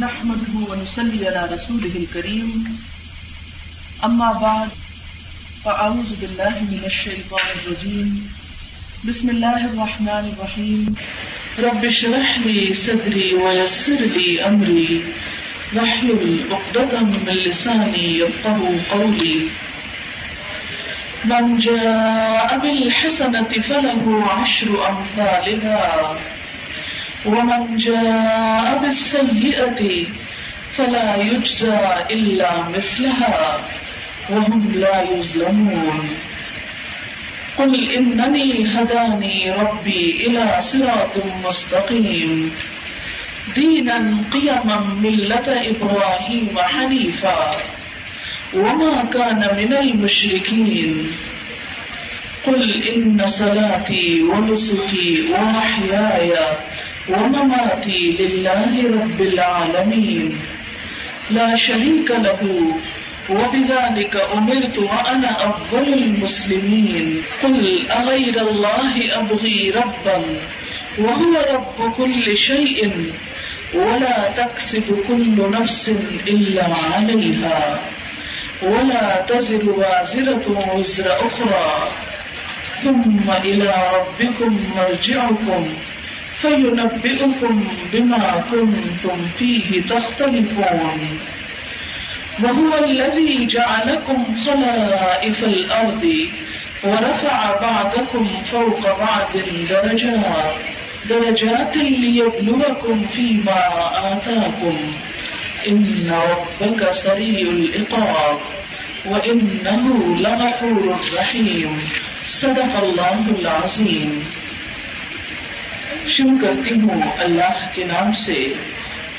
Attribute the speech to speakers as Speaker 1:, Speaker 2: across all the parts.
Speaker 1: نحمده ونصلي على رسوله الكريم. أما بعد، فأعوذ بالله من الشيطان الرجيم. بسم الله الرحمن الرحيم.
Speaker 2: رب اشرح لي صدري ويسر لي أمري. واحلل عقدة من لساني يفقه قولي. من جاء بالحسنة فله عشر أمثالها. ومن جاء بالسيئة فلا يجزى إلا مثلها وهم لا يظلمون. قل إنني هداني ربي إلى صراط مستقيم. دينا قيما ملة إبراهيم حنيفا. وما كان من المشركين. قل إن صلاتي ونسكي ومحياي ومماتي لله رب العالمين. لا شريك له، وبذلك أمرت وأنا أفضل المسلمين. قل أغير الله أبغي ربا، وهو رب كل شيء، ولا تكسب كل نفس إلا عليها. ولا تزر وازرة وزر أخرى. ثم إلى ربكم مرجعكم. فينبئكم بما كنتم فيه تختلفون وهو الذي جعلكم خلائف الأرض ورفع بعضكم فوق بعض درجات درجات ليبلوكم فيما آتاكم إن ربك سريع العقاب وإنه لغفور رحيم صدق الله العظيم شروع کرتی ہوں اللہ کے نام سے،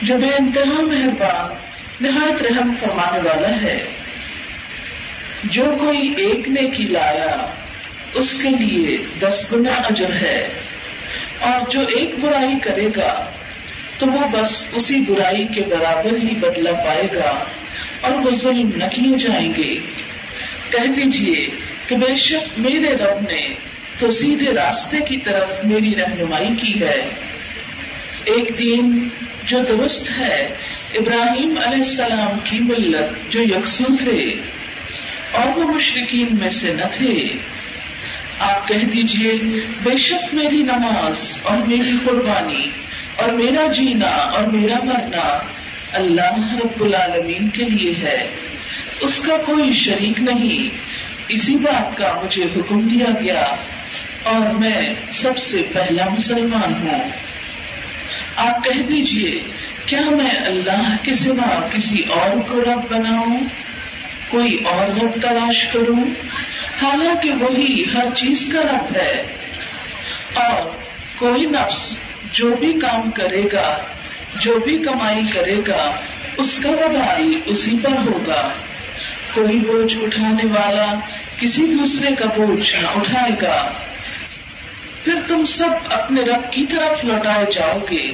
Speaker 2: جو بے انتہا مہربان، نہایت رحم فرمانے والا ہے۔ جو کوئی ایک نے کی لایا، اس کے لیے دس گنا اجر ہے۔ اور جو ایک برائی کرے گا، تو وہ بس اسی برائی کے برابر ہی بدلا پائے گا اور وہ ظلم نہ کیے جائیں گے۔ کہہ دیجیے کہ بے شک میرے رب نے تو سیدھے راستے کی طرف میری رہنمائی کی ہے۔ ایک دن جو درست ہے، ابراہیم علیہ السلام کی ملت جو یکسو تھے، اور وہ مشرقین میں سے نہ تھے۔ آپ کہہ دیجیے، بے شک میری نماز اور میری قربانی اور میرا جینا اور میرا مرنا اللہ رب العالمین کے لیے ہے۔ اس کا کوئی شریک نہیں۔ اسی بات کا مجھے حکم دیا گیا۔ اور میں سب سے پہلا مسلمان ہوں۔ آپ کہہ دیجیے، کیا میں اللہ کے سوا کسی اور کو رب بناؤں؟ کوئی اور رب تلاش کروں؟ حالانکہ وہی ہر چیز کا رب ہے۔ اور کوئی نفس جو بھی کام کرے گا، جو بھی کمائی کرے گا، اس کا وبال اسی پر ہوگا۔ کوئی بوجھ اٹھانے والا کسی دوسرے کا بوجھ نہ اٹھائے گا۔ پھر تم سب اپنے رب کی طرف لوٹائے جاؤ گے۔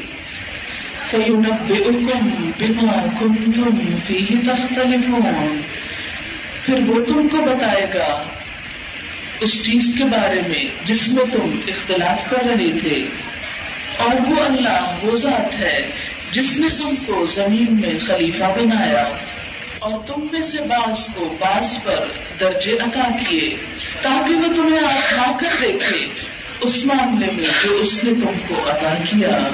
Speaker 2: پھر وہ تم کو بتائے گا اس چیز کے بارے میں جس میں تم اختلاف کر رہے تھے۔ اور وہ اللہ وہ ذات ہے جس نے تم کو زمین میں خلیفہ بنایا۔ اور تم میں سے بعض کو بعض پر درجے عطا کیے تاکہ وہ تمہیں آسما کر دیکھے۔ اس معاملے میں جو اس نے تم کو عطا کیا۔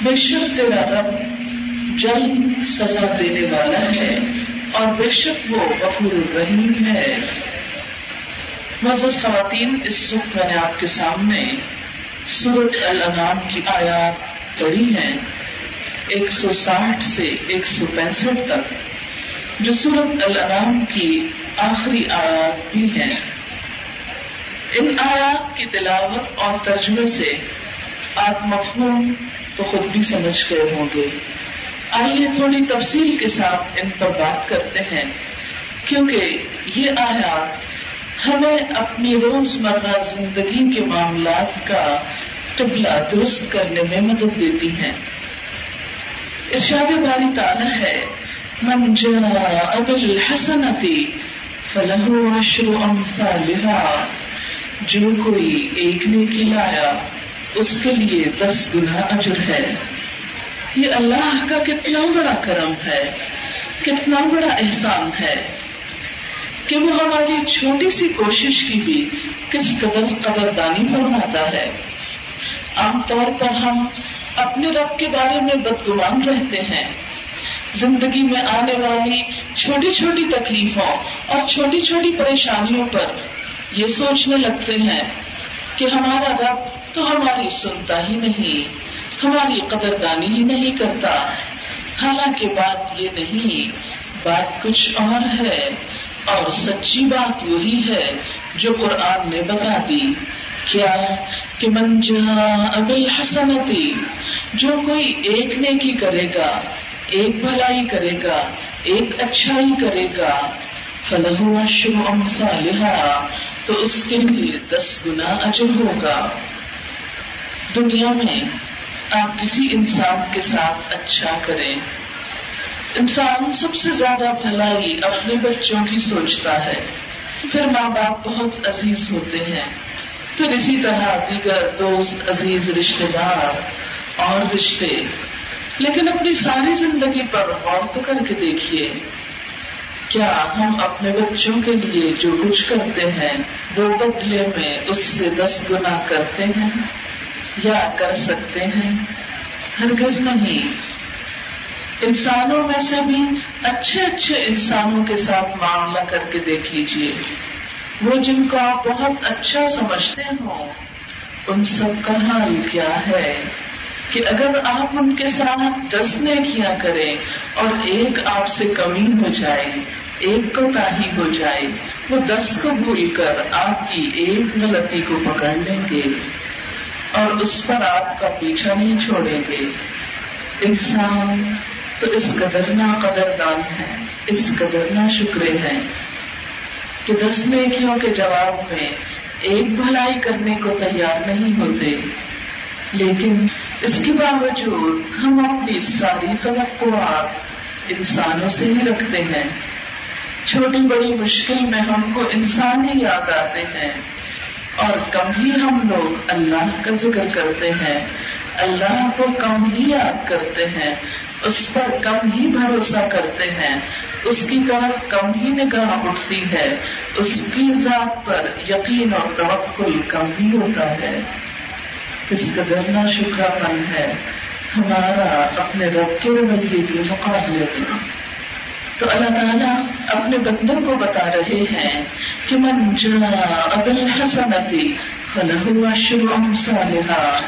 Speaker 2: بے شک تیرا رب جلد سزا دینے والا ہے اور بے شک وہ غفور الرحیم ہے۔ مزز خواتین، اس وقت میں نے آپ کے سامنے سورت الانام کی آیات پڑھی ہیں۔ ایک سو ساٹھ سے ایک سو پینسٹھ تک، جو سورت الانام کی آخری آیات بھی ہیں۔ ان آیات کی تلاوت اور ترجمے سے آپ مفہوم تو خود بھی سمجھ گئے ہوں گے۔ آئیے تھوڑی تفصیل کے ساتھ ان پر بات کرتے ہیں، کیونکہ یہ آیات ہمیں اپنی روز مرہ زندگی کے معاملات کا قبلہ درست کرنے میں مدد دیتی ہیں۔ ارشاد باری تعالیٰ ہے، من جاء بالحسنتی فلہ عشر امثالها جو کوئی ایک نیکی لایا، اس کے لیے دس گنا اجر ہے۔ یہ اللہ کا کتنا بڑا کرم ہے، کتنا بڑا احسان ہے کہ وہ ہماری چھوٹی سی کوشش کی بھی کس قدر قدردانی فرماتا ہے۔ عام طور پر ہم اپنے رب کے بارے میں بدگمان رہتے ہیں۔ زندگی میں آنے والی چھوٹی چھوٹی تکلیفوں اور چھوٹی چھوٹی پریشانیوں پر یہ سوچنے لگتے ہیں کہ ہمارا رب تو ہماری سنتا ہی نہیں، ہماری قدردانی ہی نہیں کرتا۔ حالانکہ بات یہ نہیں، بات کچھ اور ہے، اور سچی بات وہی ہے جو قرآن نے بتا دی۔ کیا کہ منجا ابل حسنتی جو کوئی ایک نیکی کرے گا، ایک بھلائی کرے گا، ایک اچھائی کرے گا فلح شروع امسا تو اس کے لیے دس گنا اجر ہوگا۔ دنیا میں آپ کسی انسان کے ساتھ اچھا کریں۔ انسان سب سے زیادہ بھلائی اپنے بچوں کی سوچتا ہے۔ پھر ماں باپ بہت عزیز ہوتے ہیں۔ پھر اسی طرح دیگر دوست، عزیز رشتے دار اور رشتے۔ لیکن اپنی ساری زندگی پر غور تو کر کے دیکھیے۔ کیا ہم اپنے بچوں کے لیے جو کچھ کرتے ہیں، دو بدلے میں اس سے دس گنا کرتے ہیں یا کر سکتے ہیں؟ ہرگز نہیں۔ انسانوں میں سے بھی اچھے اچھے انسانوں کے ساتھ معاملہ کر کے دیکھ لیجیے وہ جن کو آپ بہت اچھا سمجھتے ہوں، ان سب کا حال کیا ہے؟ کہ اگر آپ ان کے ساتھ دس نیکیاں کریں اور ایک آپ سے کمی ہو جائے ایک کو تاہی ہو جائے، وہ دس کو بھول کر آپ کی ایک غلطی کو پکڑ لیں گے اور اس پر آپ کا پیچھا نہیں چھوڑیں گے۔ انسان تو اس قدر نہ قدر دان ہے، اس قدر نہ شکرے ہیں۔ کہ دس نیکیوں کے جواب میں ایک بھلائی کرنے کو تیار نہیں ہوتے۔ لیکن اس کے باوجود ہم اپنی ساری توقعات انسانوں سے ہی رکھتے ہیں۔ چھوٹی بڑی مشکل میں ہم کو انسان ہی یاد آتے ہیں اور کم ہی ہم لوگ اللہ کا ذکر کرتے ہیں۔ اللہ کو کم ہی یاد کرتے ہیں، اس پر کم ہی بھروسہ کرتے ہیں۔ اس کی طرف کم ہی نگاہ اٹھتی ہے۔ اس کی ذات پر یقین اور توکل کم ہی ہوتا ہے۔ کس قدر نا شکرا پن ہے ہمارا اپنے رب کے رویے کے مقابلے میں۔ تو اللہ تعالیٰ اپنے بندوں کو بتا رہے ہیں کہ من ابل حسنتی فلاح شروع صالحہ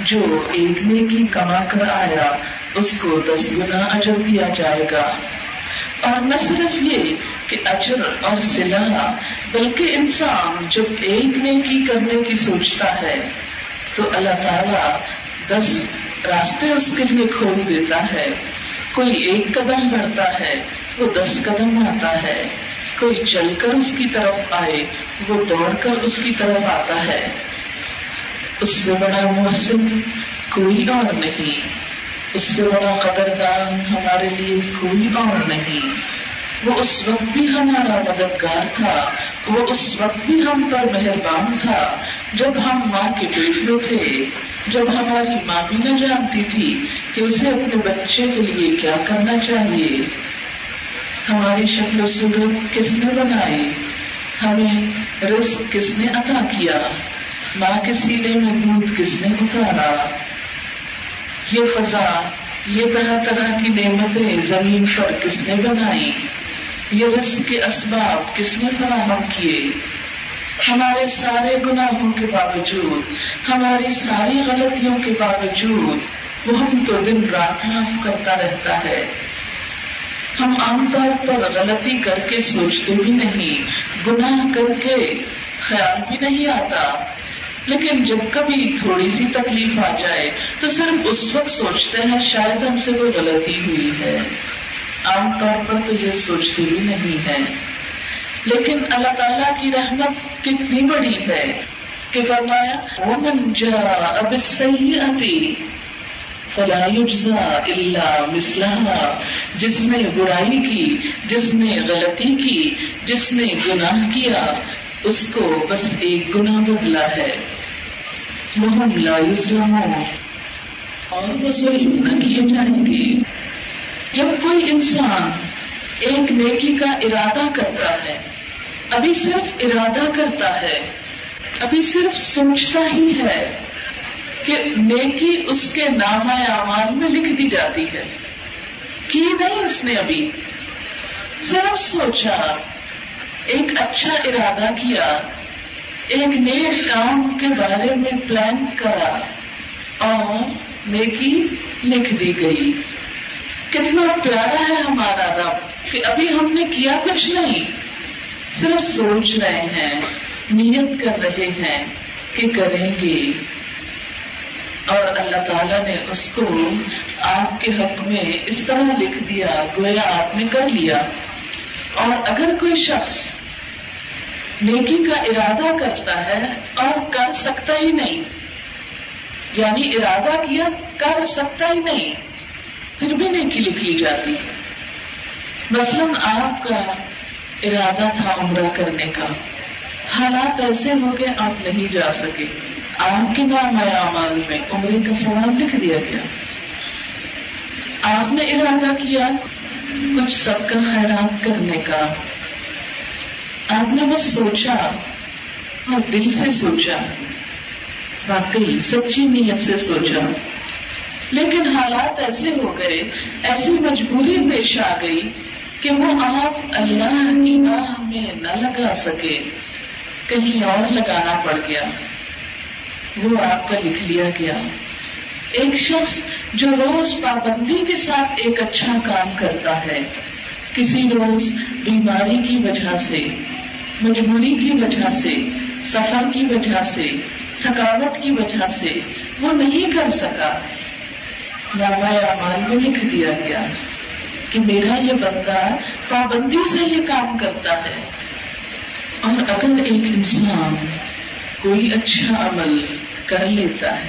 Speaker 2: جو ایک نیکی کما کر آیا، اس کو دس گنا اجر دیا جائے گا۔ اور نہ صرف یہ کہ اجر اور سلا بلکہ انسان جب ایک نیکی کرنے کی سوچتا ہے، تو اللہ تعالیٰ دس راستے اس کے لیے کھول دیتا ہے۔ کوئی ایک قدم بڑھتا ہے، وہ دس قدم آتا ہے۔ کوئی چل کر اس کی طرف آئے، وہ دوڑ کر اس کی طرف آتا ہے۔ اس سے بڑا محسن کوئی اور نہیں۔ اس سے بڑا قدردان ہمارے لیے کوئی اور نہیں۔ وہ اس وقت بھی ہمارا مددگار تھا، وہ اس وقت بھی ہم پر مہربان تھا۔ جب ہم ماں کے پیٹ میں تھے، جب ہماری ماں بھی نہ جانتی تھی کہ اسے اپنے بچے کے لیے کیا کرنا چاہیے۔ ہماری شکل و صورت کس نے بنائی؟ ہمیں رزق کس نے عطا کیا؟ ماں کے سینے میں دودھ کس نے اتارا؟ یہ فضا، یہ طرح طرح کی نعمتیں زمین پر کس نے بنائی؟ یہ رزق کے اسباب کس نے فراہم کیے؟ ہمارے سارے گناہوں کے باوجود، ہماری ساری غلطیوں کے باوجود، وہ ہم کو دن رات معاف کرتا رہتا ہے۔ ہم عام طور پر غلطی کر کے سوچتے بھی نہیں، گناہ کر کے خیال بھی نہیں آتا۔ لیکن جب کبھی تھوڑی سی تکلیف آ جائے، تو صرف اس وقت سوچتے ہیں شاید ہم سے کوئی غلطی ہوئی ہے۔ عام طور پر تو یہ سوچتی بھی نہیں ہے۔ لیکن اللہ تعالیٰ کی رحمت کتنی بڑی ہے کہ فرمایا وہ منجا اب صحیح فلا یجزا اللہ مسلح جس نے برائی کی، جس نے غلطی کی، جس نے گناہ کیا، اس کو بس ایک گناہ بدلا ہے۔ وہ لا یسلمون اور وہ ظلم نہ کیے جائیں گے۔ جب کوئی انسان ایک نیکی کا ارادہ کرتا ہے، ابھی صرف ارادہ کرتا ہے، ابھی صرف سوچتا ہی ہے کہ نیکی اس کے نام اعمال میں لکھ دی جاتی ہے۔ کی نہیں اس نے ابھی؟ صرف سوچا، ایک اچھا ارادہ کیا، ایک نیک کام کے بارے میں پلان کرا اور نیکی لکھ دی گئی۔ کتنا پیارا ہے ہمارا رب کہ ابھی ہم نے کیا کچھ نہیں، صرف سوچ رہے ہیں، نیت کر رہے ہیں کہ کریں گے۔ اور اللہ تعالیٰ نے اس کو آپ کے حق میں اس طرح لکھ دیا، گویا آپ نے کر لیا۔ اور اگر کوئی شخص نیکی کا ارادہ کرتا ہے، اور کر سکتا ہی نہیں یعنی ارادہ کیا، کر سکتا ہی نہیں پھر بھی نیکی لکھ لی جاتی۔ مثلاً آپ کا ارادہ تھا عمرہ کرنے کا۔ حالات ایسے ہو کے آپ نہیں جا سکے۔ آپ کے نام ہے اعمال میں۔ عمرے کا سوال لکھ دیا گیا۔ آپ نے ارادہ کیا کچھ سب کا خیرات کرنے کا۔ آپ نے بس سوچا اور دل سے سوچا۔ واقعی سچی نیت سے سوچا۔ لیکن حالات ایسے ہو گئے، ایسی مجبوری پیش آ گئی کہ وہ آپ اللہ کی راہ میں نہ لگا سکے، کہیں اور لگانا پڑ گیا۔ وہ آپ کا لکھ لیا گیا۔ ایک شخص جو روز پابندی کے ساتھ ایک اچھا کام کرتا ہے، کسی روز بیماری کی وجہ سے، مجبوری کی وجہ سے سفر کی وجہ سے، تھکاوٹ کی وجہ سے وہ نہیں کر سکا۔ نامہ اعمال میں لکھ دیا گیا کہ میرا یہ بندہ پابندی سے یہ کام کرتا ہے اور اگر ایک انسان کوئی اچھا عمل کر لیتا ہے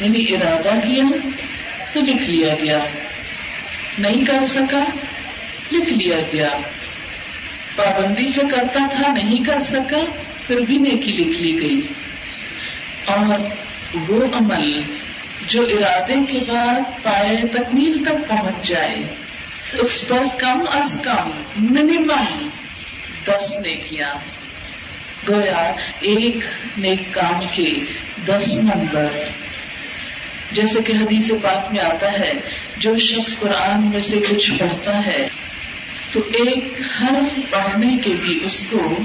Speaker 2: یعنی ارادہ کیا تو لکھ لیا گیا۔ نہیں کر سکا، لکھ لیا گیا۔ پابندی سے کرتا تھا، نہیں کر سکا، پھر بھی نیکی لکھ لی گئی۔ اور وہ عمل جو ارادے کے بعد پائے تکمیل تک پہنچ جائے، اس پر کم از کم منیمم دس نے کیا گویا ایک نیک کام کے دس نمبر۔ جیسے کہ حدیث پاک میں آتا ہے، جو شخص قرآن میں سے کچھ پڑھتا ہے، تو ایک حرف پڑھنے کے بھی اس کو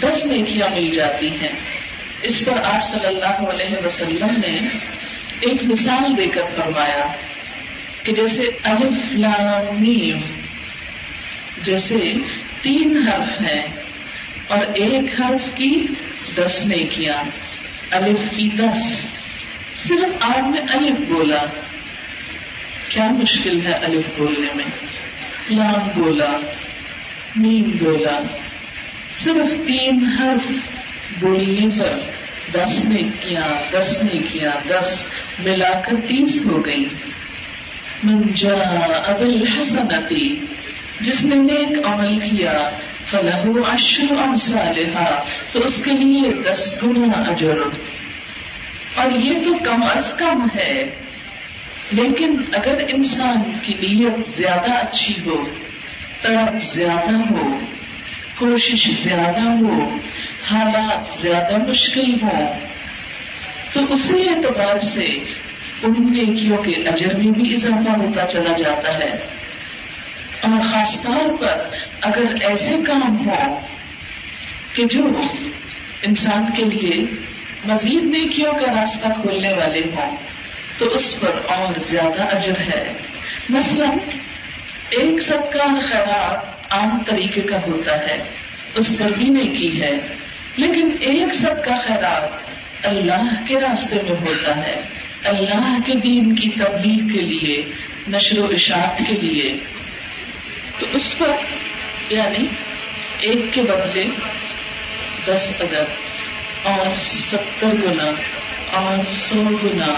Speaker 2: دس نیکیاں مل جاتی ہیں۔ اس پر آپ صلی اللہ علیہ وسلم نے ایک مثال دے کر فرمایا کہ جیسے الف لام میم، جیسے تین حرف ہیں اور ایک حرف کی دس نے کیا الف کی دس۔ صرف آپ نے الف بولا۔ کیا مشکل ہے الف بولنے میں؟ لام بولا، میم بولا۔ صرف تین حرف بولنے پر دس نے کیا، دس نے کیا، دس ملا کر تیس ہو گئی۔ منجا ابل حسنتی جس نے نیک عمل کیا فلاح اشر امثالحا تو اس کے لیے دس گنا اجر۔ اور یہ تو کم از کم ہے۔ لیکن اگر انسان کی نیت زیادہ اچھی ہو طرف زیادہ ہو، کوشش زیادہ ہو حالات زیادہ مشکل ہوں تو اسی اعتبار سے ان نیکیوں کے اجر میں بھی اضافہ ہوتا چلا جاتا ہے۔ اور خاص طور پر اگر ایسے کام ہو کہ جو انسان کے لیے مزید نیکیوں کا راستہ کھولنے والے ہوں، تو اس پر اور زیادہ اجر ہے۔ مثلا، ایک سب کا خیرات عام طریقے کا ہوتا ہے، اس پر بھی نیکی ہے۔ لیکن ایک سب کا خیرات اللہ کے راستے میں ہوتا ہے۔ اللہ کے دین کی تبلیغ کے لیے، نشر و اشاعت کے لیے۔ تو اس پر یعنی ایک کے بدلے دس ادب، اور ستر گنا، اور سو گنا،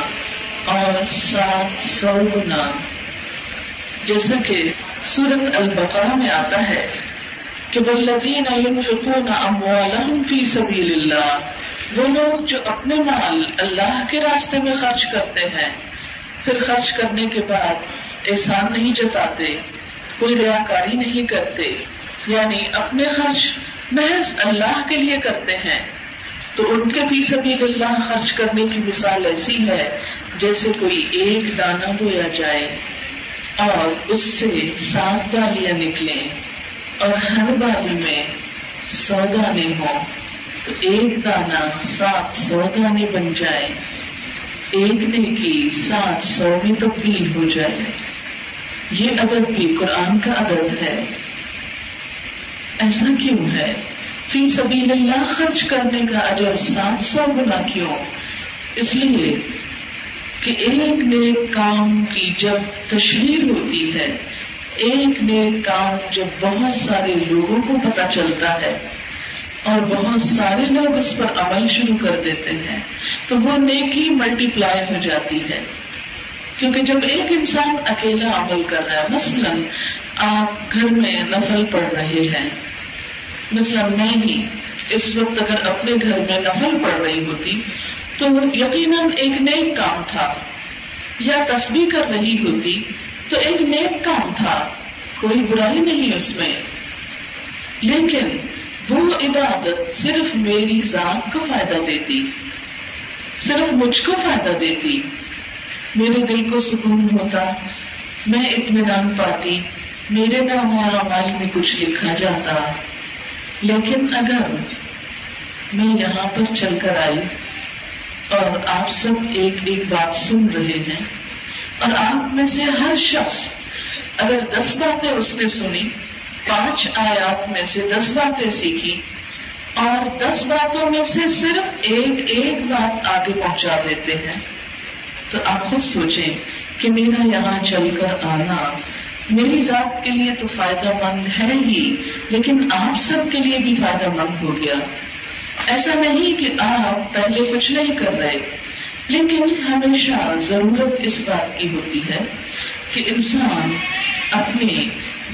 Speaker 2: اور سات سو گنا۔ جیسا کہ سورت البقرہ میں آتا ہے کہ بلدین ينفقون اموالهم فی سبیل اللہ وہ لوگ جو اپنے مال اللہ کے راستے میں خرچ کرتے ہیں، پھر خرچ کرنے کے بعد احسان نہیں جتاتے، کوئی ریاکاری نہیں کرتے یعنی اپنے خرچ محض اللہ کے لیے کرتے ہیں۔ تو ان کے فی سبیل اللہ خرچ کرنے کی مثال ایسی ہے، جیسے کوئی ایک دانہ بویا جائے اور اس سے سات بالیاں نکلیں۔ اور ہر بالی میں سو دانے ہوں تو ایک دانہ سات سو دانے بن جائے، ایک نے کی سات سو میں تبدیل ہو جائے۔ یہ ادب بھی قرآن کا ادب ہے۔ ایسا کیوں ہے؟ فی سبیل اللہ خرچ کرنے کا اجر سات سو گنا کیوں؟ اس لیے کہ ایک نیک کام کی جب تشہیر ہوتی ہے ایک نیک کام جب بہت سارے لوگوں کو پتا چلتا ہے اور بہت سارے لوگ اس پر عمل شروع کر دیتے ہیں، تو وہ نیکی ملٹی پلائی ہو جاتی ہے۔ کیونکہ جب ایک انسان اکیلا عمل کر رہا ہے، مثلا آپ گھر میں نفل پڑھ رہے ہیں، مثلا میں ہی اس وقت اگر اپنے گھر میں نفل پڑھ رہی ہوتی، تو یقیناً ایک نیک کام تھا، یا تسبیح کر رہی ہوتی تو ایک نیک کام تھا، کوئی برائی نہیں اس میں۔ لیکن وہ عبادت صرف میری ذات کو فائدہ دیتی، صرف مجھ کو فائدہ دیتی۔ میرے دل کو سکون ہوتا، میں اطمینان پاتی، میرے نام اور مال میں کچھ لکھا جاتا۔ لیکن اگر میں یہاں پر چل کر آئی اور آپ سب ایک ایک بات سن رہے ہیں اور آپ میں سے ہر شخص اگر دس باتیں اس نے سنی، پانچ آیات میں سے دس باتیں سیکھی اور دس باتوں میں سے صرف ایک ایک بات آگے پہنچا دیتے ہیں، تو آپ خود سوچیں کہ میرا یہاں چل کر آنا میری ذات کے لیے تو فائدہ مند ہے ہی، لیکن آپ سب کے لیے بھی فائدہ مند ہو گیا۔ ایسا نہیں کہ آپ پہلے کچھ نہیں کر رہے۔ لیکن ہمیشہ ضرورت اس بات کی ہوتی ہے کہ انسان اپنے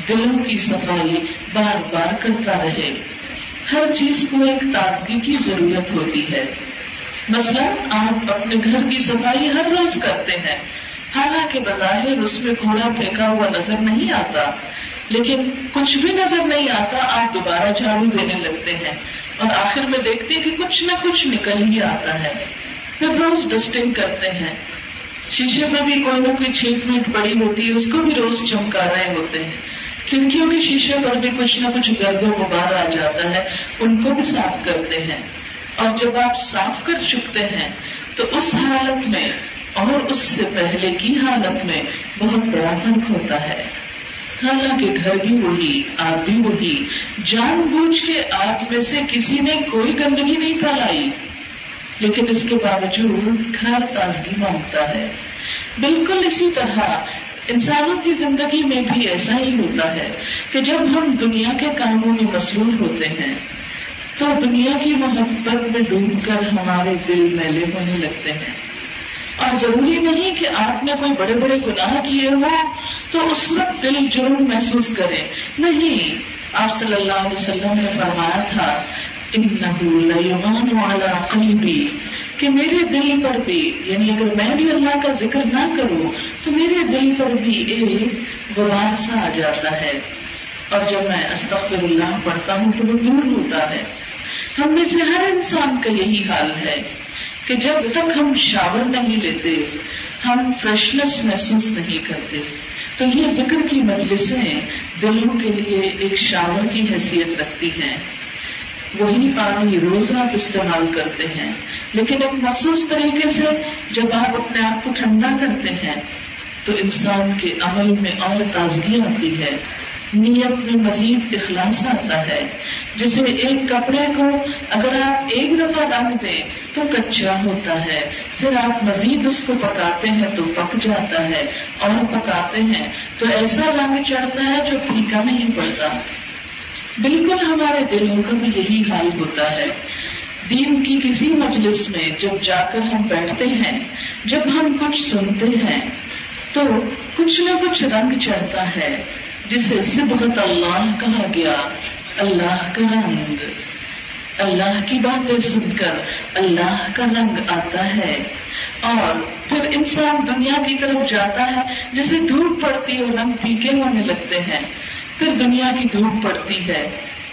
Speaker 2: دلوں کی صفائی بار بار کرتا رہے۔ ہر چیز کو ایک تازگی کی ضرورت ہوتی ہے۔ مثلا آپ اپنے گھر کی صفائی ہر روز کرتے ہیں۔ حالانکہ بظاہر اس میں کوڑا پھینکا ہوا نظر نہیں آتا۔ لیکن کچھ بھی نظر نہیں آتا، آپ دوبارہ جھاڑو دینے لگتے ہیں۔ اور آخر میں دیکھتے کہ کچھ نہ کچھ نکل ہی آتا ہے۔ پھر روز ڈسٹنگ کرتے ہیں، شیشے میں بھی کوئی نہ کوئی چھیٹ میٹ پڑی ہوتی ہے، اس کو بھی روز چمکا رہے ہوتے ہیں۔ کھڑکیوں کے شیشے پر بھی کچھ نہ کچھ گرد و غبار آ جاتا ہے، ان کو بھی صاف کرتے ہیں۔ اور جب آپ صاف کر چکتے ہیں، تو اس حالت میں اور اس سے پہلے کی حالت میں بہت بڑا فرق ہوتا ہے۔ حالانکہ گھر بھی وہی آگ بھی وہی۔ جان بوجھ کے آگ میں سے کسی نے کوئی گندگی نہیں پھیلائی۔ لیکن اس کے باوجود گھر تازگی مانگتا ہے۔ بالکل اسی طرح انسانوں کی زندگی میں بھی ایسا ہی ہوتا ہے کہ جب ہم دنیا کے کاموں میں مصروف ہوتے ہیں، تو دنیا کی محبت میں ڈوب کر ہمارے دل میلے ہونے لگتے ہیں۔ اور ضروری نہیں کہ آپ نے کوئی بڑے بڑے گناہ کیے ہوں، تو اس وقت دل جرم محسوس کرے۔ نہیں، آپ صلی اللہ علیہ وسلم نے فرمایا تھا والا قلبی، کہ میرے دل پر بھی یعنی اگر میں بھی اللہ کا ذکر نہ کروں، تو میرے دل پر بھی ایک غبار سا آ جاتا ہے۔ اور جب میں استغفر اللہ پڑھتا ہوں، تو وہ دور ہوتا ہے۔ ہم میں سے ہر انسان کا یہی حال ہے کہ جب تک ہم شاور نہیں لیتے، ہم فریشنس محسوس نہیں کرتے۔ تو یہ ذکر کی مجلسیں دلوں کے لیے ایک شاور کی حیثیت رکھتی ہیں۔ وہی پانی روز آپ استعمال کرتے ہیں۔ لیکن ایک مخصوص طریقے سے جب آپ اپنے آپ کو ٹھنڈا کرتے ہیں، تو انسان کے عمل میں اور تازگی آتی ہے۔ نیت میں مزید اخلاص آتا ہے۔ جسے ایک کپڑے کو اگر آپ ایک دفعہ رنگ دیں تو کچا ہوتا ہے۔ پھر آپ مزید اس کو پکاتے ہیں تو پک جاتا ہے۔ اور پکاتے ہیں تو ایسا رنگ چڑھتا ہے جو پھیکا نہیں پڑتا۔ بالکل ہمارے دلوں کا بھی یہی حال ہوتا ہے۔ دین کی کسی مجلس میں جب جا کر ہم بیٹھتے ہیں، جب ہم کچھ سنتے ہیں، تو کچھ نہ کچھ رنگ چڑھتا ہے، جسے صبغت اللہ کہا گیا، اللہ کا رنگ۔ اللہ کی باتیں سن کر اللہ کا رنگ آتا ہے۔ اور پھر انسان دنیا کی طرف جاتا ہے جیسے دھوپ پڑتی اور رنگ پھیکے ہونے لگتے ہیں۔ پھر دنیا کی دھوپ پڑتی ہے،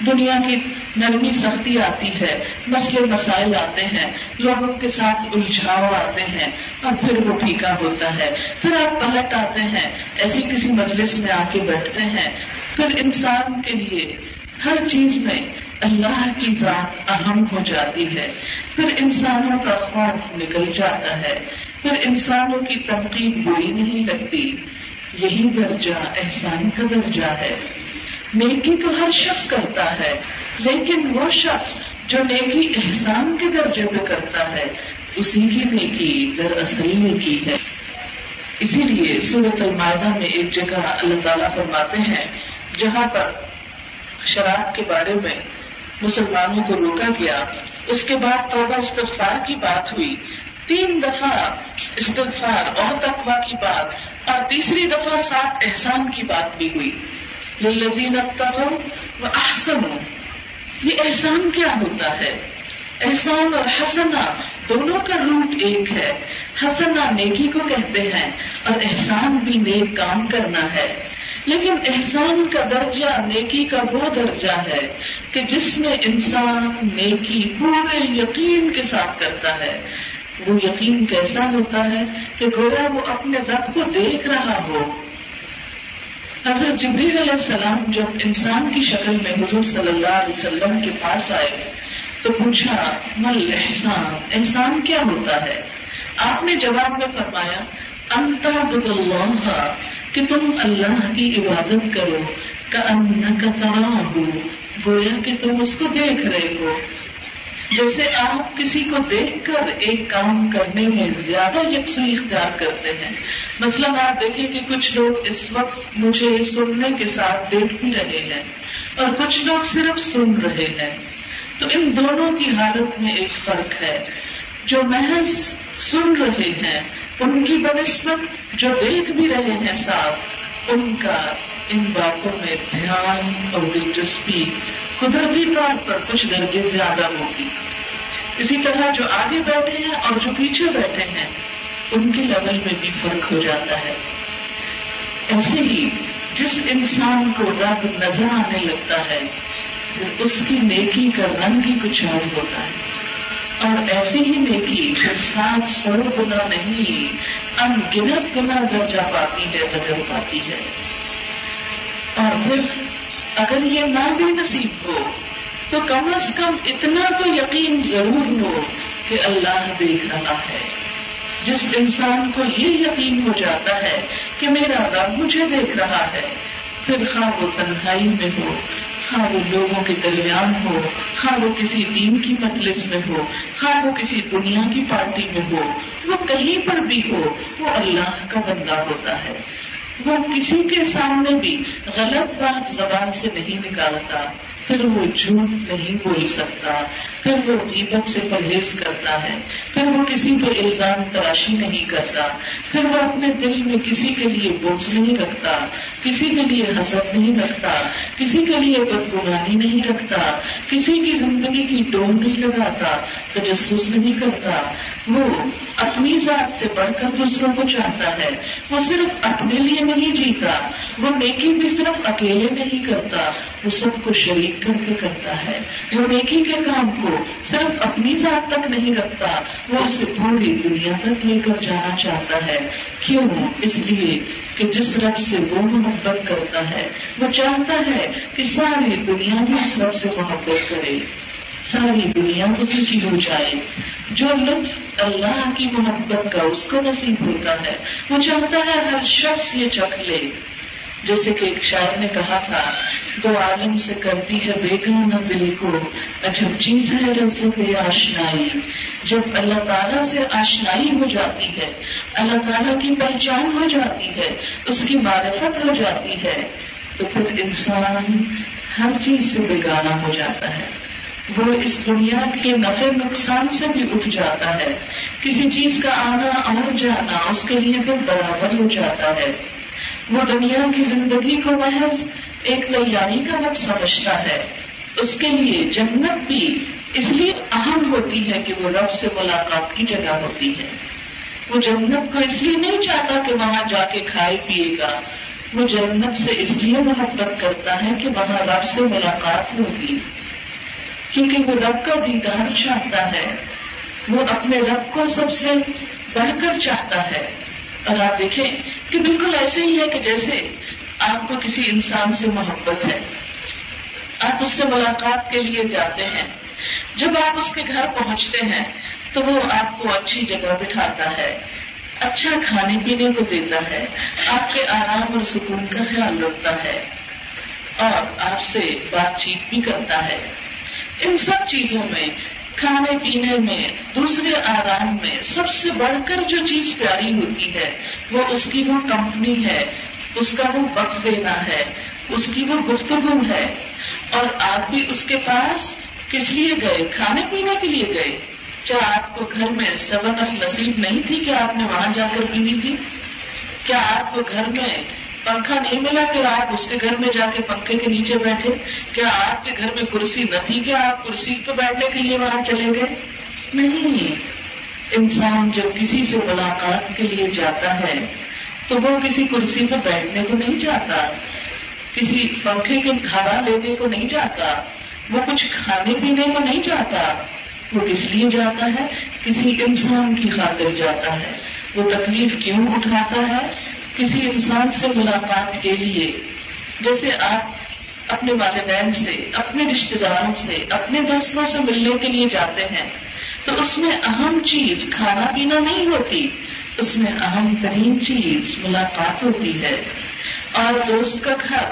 Speaker 2: دنیا کی نرمی سختی آتی ہے، مسئلے مسائل آتے ہیں، لوگوں کے ساتھ الجھاؤ آتے ہیں، اور پھر وہ پھیکا ہوتا ہے۔ پھر آپ پلٹ آتے ہیں، ایسی کسی مجلس میں آ کے بیٹھتے ہیں۔ پھر انسان کے لیے ہر چیز میں اللہ کی ذات اہم ہو جاتی ہے۔ پھر انسانوں کا خوف نکل جاتا ہے۔ پھر انسانوں کی تنقید بری نہیں لگتی۔ یہی درجہ احسان کا درجہ ہے۔ نیکی تو ہر شخص کرتا ہے، لیکن وہ شخص جو نیکی احسان کے درجے پہ کرتا ہے، اسی کی نیکی دراصل نیکی ہے۔ اسی لیے سورت المائدہ میں ایک جگہ اللہ تعالیٰ فرماتے ہیں، جہاں پر شراب کے بارے میں مسلمانوں کو روکا گیا۔ اس کے بعد توبہ استغفار کی بات ہوئی۔ تین دفعہ استغفار اور تقوا کی بات، اور تیسری دفعہ سات احسان کی بات بھی ہوئی۔ لذین و احسن یہ احسان کیا ہوتا ہے؟ احسان اور حسنا دونوں کا روٹ ایک ہے۔ حسنا نیکی کو کہتے ہیں اور احسان بھی نیک کام کرنا ہے۔ لیکن احسان کا درجہ نیکی کا وہ درجہ ہے کہ جس میں انسان نیکی پورے یقین کے ساتھ کرتا ہے۔ وہ یقین کیسا ہوتا ہے کہ گویا وہ اپنے رب کو دیکھ رہا ہو؟ حضرت جبریل علیہ السلام جب انسان کی شکل میں حضور صلی اللہ علیہ وسلم کے پاس آئے تو پوچھا، مل احسان احسان کیا ہوتا ہے؟ آپ نے جواب میں فرمایا انتا بد اللہ کہ تم اللہ کی عبادت کرو کا ان کا ہو گویا کہ تم اس کو دیکھ رہے ہو؟ جیسے آپ کسی کو دیکھ کر ایک کام کرنے میں زیادہ یکسوئی اختیار کرتے ہیں۔ مثلاً آپ دیکھیں کہ کچھ لوگ اس وقت مجھے سننے کے ساتھ دیکھ بھی رہے ہیں اور کچھ لوگ صرف سن رہے ہیں۔ تو ان دونوں کی حالت میں ایک فرق ہے۔ جو محض سن رہے ہیں، ان کی بنسبت جو دیکھ بھی رہے ہیں ساتھ ان کا ان باتوں میں دھیان اور دلچسپی قدرتی طور پر کچھ درجے زیادہ ہوگی۔ اسی طرح جو آگے بیٹھے ہیں اور جو پیچھے بیٹھے ہیں، ان کے لیول میں بھی فرق ہو جاتا ہے۔ ایسے ہی جس انسان کو رب نظر آنے لگتا ہے اس کی نیکی کا رنگ ہی کچھ اور ہوتا ہے۔ اور ایسی ہی نیکی پھر سات سو گنا نہیں، ان گنت گنا درجہ پاتی ہے بدل پاتی ہے۔ اور پھر اگر یہ نہ بھی نصیب ہو، تو کم از کم اتنا تو یقین ضرور ہو کہ اللہ دیکھ رہا ہے۔ جس انسان کو یہ یقین ہو جاتا ہے کہ میرا رب مجھے دیکھ رہا ہے، پھر خواہ وہ تنہائی میں ہو، خواہ وہ لوگوں کے درمیان ہو، خواہ وہ کسی دین کی مجلس میں ہو، خواہ وہ کسی دنیا کی پارٹی میں ہو، وہ کہیں پر بھی ہو، وہ اللہ کا بندہ ہوتا ہے۔ وہ کسی کے سامنے بھی غلط بات زبان سے نہیں نکالتا۔ پھر وہ جھوٹ نہیں بول سکتا۔ پھر وہ غیبت سے پرہیز کرتا ہے۔ پھر وہ کسی پہ الزام تراشی نہیں کرتا۔ پھر وہ اپنے دل میں کسی کے لیے بوجھ نہیں رکھتا۔ کسی کے لیے حسد نہیں رکھتا۔ کسی کے لیے بدگمانی نہیں رکھتا۔ کسی کی زندگی کی ڈول نہیں لگاتا، تجسس نہیں کرتا۔ وہ اپنی ذات سے بڑھ کر دوسروں کو چاہتا ہے۔ وہ صرف اپنے لیے نہیں جیتا، وہ نیکی بھی صرف اکیلے نہیں کرتا۔ وہ سب کو شریک کر کے کرتا ہے۔ وہ نیکی کے کام کو صرف اپنی ذات تک نہیں رکھتا، وہ اسے پوری دنیا تک لے کر جانا چاہتا ہے۔ کیوں؟ اس لیے کہ جس رب سے وہ محبت کرتا ہے، وہ چاہتا ہے کہ ساری دنیا بھی اس رب سے محبت کرے۔ ساری دنیا اسی کی ہو جائے۔ جو لطف اللہ کی محبت کا اس کو نصیب ہوتا ہے، وہ چاہتا ہے ہر شخص یہ چکھ لے۔ جیسے کہ ایک شاعر نے کہا تھا، دو عالم سے کرتی ہے بیگانہ دل کو اچھا چیز ہے لذت آشنائی۔ جب اللہ تعالیٰ سے آشنائی ہو جاتی ہے، اللہ تعالیٰ کی پہچان ہو جاتی ہے، اس کی معرفت ہو جاتی ہے، تو پھر انسان ہر چیز سے بیگانہ ہو جاتا ہے۔ وہ اس دنیا کے نفع نقصان سے بھی اٹھ جاتا ہے۔ کسی چیز کا آنا اور جانا اس کے لیے بھی برابر ہو جاتا ہے۔ وہ دنیا کی زندگی کو محض ایک تیاری کا وقت سمجھتا ہے۔ اس کے لیے جنت بھی اس لیے اہم ہوتی ہے کہ وہ رب سے ملاقات کی جگہ ہوتی ہے۔ وہ جنت کو اس لیے نہیں چاہتا کہ وہاں جا کے کھائے پیے گا۔ وہ جنت سے اس لیے محبت کرتا ہے کہ وہاں رب سے ملاقات ہوگی۔ کیونکہ وہ رب کا دیدار چاہتا ہے۔ وہ اپنے رب کو سب سے بڑھ کر چاہتا ہے۔ اور آپ دیکھیں کہ بالکل ایسے ہی ہے کہ جیسے آپ کو کسی انسان سے محبت ہے۔ آپ اس سے ملاقات کے لیے جاتے ہیں۔ جب آپ اس کے گھر پہنچتے ہیں تو وہ آپ کو اچھی جگہ بٹھاتا ہے اچھا کھانے پینے کو دیتا ہے، آپ کے آرام اور سکون کا خیال رکھتا ہے اور آپ سے بات چیت بھی کرتا ہے۔ ان سب چیزوں میں کھانے پینے میں، دوسرے آرام میں سب سے بڑھ کر جو چیز پیاری ہوتی ہے، وہ اس کی وہ کمپنی ہے، اس کا وہ وقت دینا ہے، اس کی وہ گفتگو ہے۔ اور آپ بھی اس کے پاس کس لیے گئے؟ کھانے پینے کے لیے گئے؟ کیا آپ کو گھر میں سبق نصیب نہیں تھی کہ آپ نے وہاں جا کر پینی تھی؟ کیا آپ کو گھر میں پنکھا نہیں ملا کہ آپ اس کے گھر میں جا کے پنکھے کے نیچے بیٹھے کیا آپ کے گھر میں کرسی نہ تھی کہ آپ کرسی پہ بیٹھنے کے لیے وہاں چلے گئے؟ نہیں۔ انسان جب کسی سے ملاقات کے لیے جاتا ہے تو وہ کسی کرسی پہ بیٹھنے کو نہیں جاتا کسی پنکھے کے ہوا لینے کو نہیں جاتا وہ کچھ کھانے پینے کو نہیں جاتا وہ کس لیے جاتا ہے؟ کسی انسان کی خاطر جاتا ہے۔ وہ تکلیف کیوں اٹھاتا ہے؟ کسی انسان سے ملاقات کے لیے، جیسے آپ اپنے والدین سے، اپنے رشتے داروں سے، اپنے دوستوں سے ملنے کے لیے جاتے ہیں، تو اس میں اہم چیز کھانا پینا نہیں ہوتی، اس میں اہم ترین چیز ملاقات ہوتی ہے۔ اور دوست کا گھر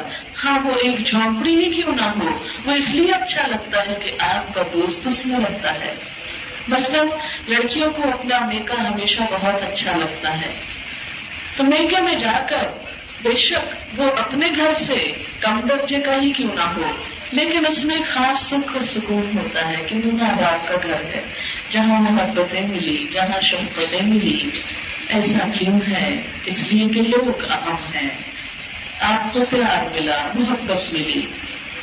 Speaker 2: ہاں وہ ایک جھونپڑی ہی کیوں نہ ہو، وہ اس لیے اچھا لگتا ہے کہ آپ کا دوست اس میں رہتا ہے۔ مثلاً، لڑکیوں کو اپنا میکا ہمیشہ بہت اچھا لگتا ہے۔ تو میکے میں جا کر بے شک وہ اپنے گھر سے کم درجے کا ہی کیوں نہ ہو؟ لیکن اس میں ایک خاص سکھ اور سکون ہوتا ہے کہ وہ آباد کا گھر ہے، جہاں محبتیں ملی، جہاں شہبتیں ملی۔ ایسا کیوں ہے؟ اس لیے کہ لوگ اہم ہیں۔ آپ کو پیار ملا، محبت ملی۔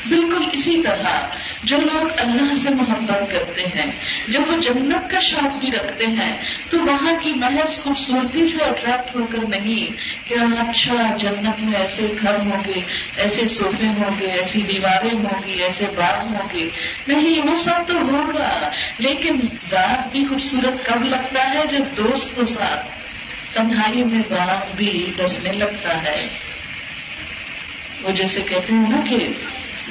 Speaker 2: بالکل اسی طرح جو لوگ اللہ سے محبت کرتے ہیں، جب وہ جنت کا شوق بھی رکھتے ہیں، تو وہاں کی محض خوبصورتی سے اٹریکٹ ہو کر نہیں کہ اچھا جنت میں ایسے گھر ہوں گے، ایسے صوفے ہوں گے، ایسی دیواریں ہوں گی، ایسے باغ ہوں گے۔ نہیں، وہ سب تو ہوگا، لیکن باغ بھی خوبصورت کب لگتا ہے؟ جب دوست کو ساتھ تنہائی میں باغ بھی ڈسنے لگتا ہے۔ وہ جیسے کہتے ہیں نا کہ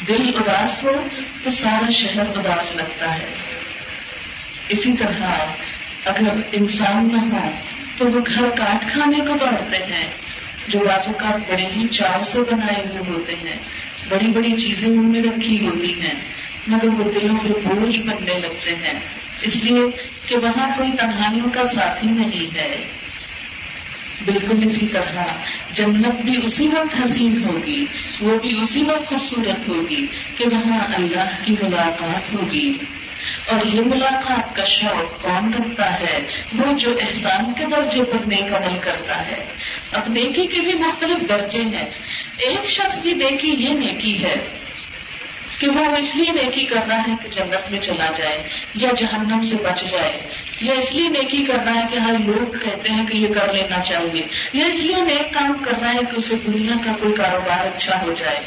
Speaker 2: دل اداس ہو تو سارا شہر اداس لگتا ہے۔ اسی طرح اگر انسان نہ ہو تو وہ گھر کاٹ کھانے کو دوڑتے ہیں، جو بازو کاٹ بڑے ہی چاو سے بنائے ہوئے ہوتے ہیں۔ بڑی بڑی چیزیں ان میں رکھی ہوتی ہیں، مگر وہ دلوں کے بوجھ بننے لگتے ہیں۔ اس لیے کہ وہاں کوئی تنہائیوں کا ساتھی نہیں ہے۔ بالکل اسی طرح۔ جنت بھی اسی وقت حسین ہوگی، وہ بھی اسی وقت خوبصورت ہوگی کہ وہاں اللہ کی ملاقات ہوگی۔ اور یہ ملاقات کا شوق کون رکھتا ہے؟ وہ جو احسان کے درجے پر نیک عمل کرتا ہے۔ اب نیکی کے بھی مختلف درجے ہیں۔ ایک شخص کی نیکی یہ نیکی ہے کہ وہ اس لیے نیکی کرنا ہے کہ جنت میں چلا جائے یا جہنم سے بچ جائے۔ یا اس لیے نیکی کرنا ہے کہ ہر لوگ کہتے ہیں کہ یہ کر لینا چاہیے، یا اس لیے نیک کام کرنا ہے کہ اسے دنیا کا کوئی کاروبار اچھا ہو جائے۔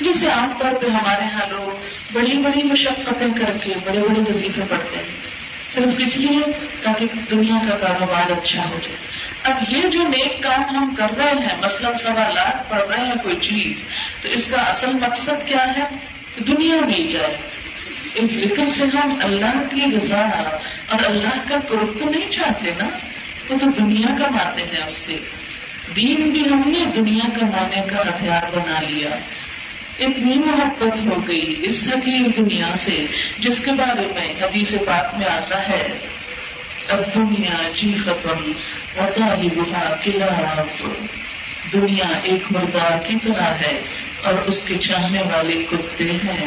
Speaker 2: جسے عام طور پہ ہمارے یہاں لوگ بڑی بڑی مشقتیں کر کے بڑے بڑے وظیفے پڑھتے ہیں۔ صرف اس لیے تاکہ دنیا کا کاروبار اچھا ہو جائے۔ اب یہ جو نیک کام ہم کر رہے ہیں، مثلاً سوا لاکھ پڑھ رہے ہیں کوئی چیز، تو اس کا اصل مقصد کیا ہے؟ دنیا مل جائے۔ اس ذکر سے ہم اللہ کی رضا اور اللہ کا قرب تو نہیں چاہتے نا؟ وہ تو دنیا کا ماتے ہیں اس سے۔ دین بھی ہم نے دنیا کا مانے کا ہتھیار بنا لیا۔ اتنی محبت ہو گئی اس حقیر دنیا سے، جس کے بارے میں حدیث پاک میں آتا ہے۔ اب دنیا جی ختم ہی بہا قلعہ دنیا ایک مردار کی طرح ہے اور اس کے چاہنے والے کتے ہیں۔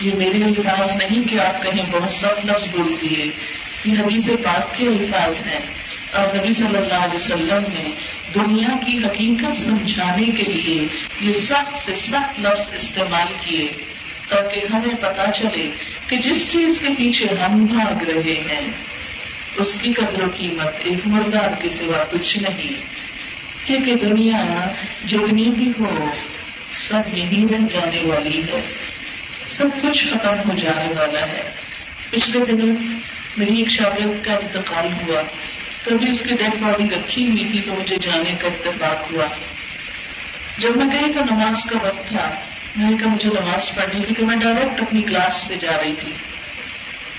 Speaker 2: یہ میرے الفاظ نہیں کہ آپ کہیں بہت سخت لفظ بول دیے۔ یہ حدیث پاک کے الفاظ ہیں اور نبی صلی اللہ علیہ وسلم نے دنیا کی حقیقت سمجھانے کے لیے یہ سخت سے سخت لفظ استعمال کیے تاکہ ہمیں پتا چلے کہ جس چیز کے پیچھے ہم بھاگ رہے ہیں، اس کی قدر و قیمت ایک مردار کے سوا کچھ نہیں۔ کیونکہ دنیا جتنی بھی ہو، سب یہی رہ جانے والی ہے۔ سب کچھ ختم ہو جانے والا ہے۔ پچھلے دنوں میری ایک شاگرد کا انتقال ہوا۔ تو ابھی اس کی ڈیڈ باڈی رکھی ہوئی تھی تو مجھے جانے کا اتفاق ہوا۔ جب میں گئی تو نماز کا وقت تھا۔ میں نے کہا، مجھے نماز پڑھنی کیونکہ میں ڈائریکٹ اپنی کلاس سے جا رہی تھی۔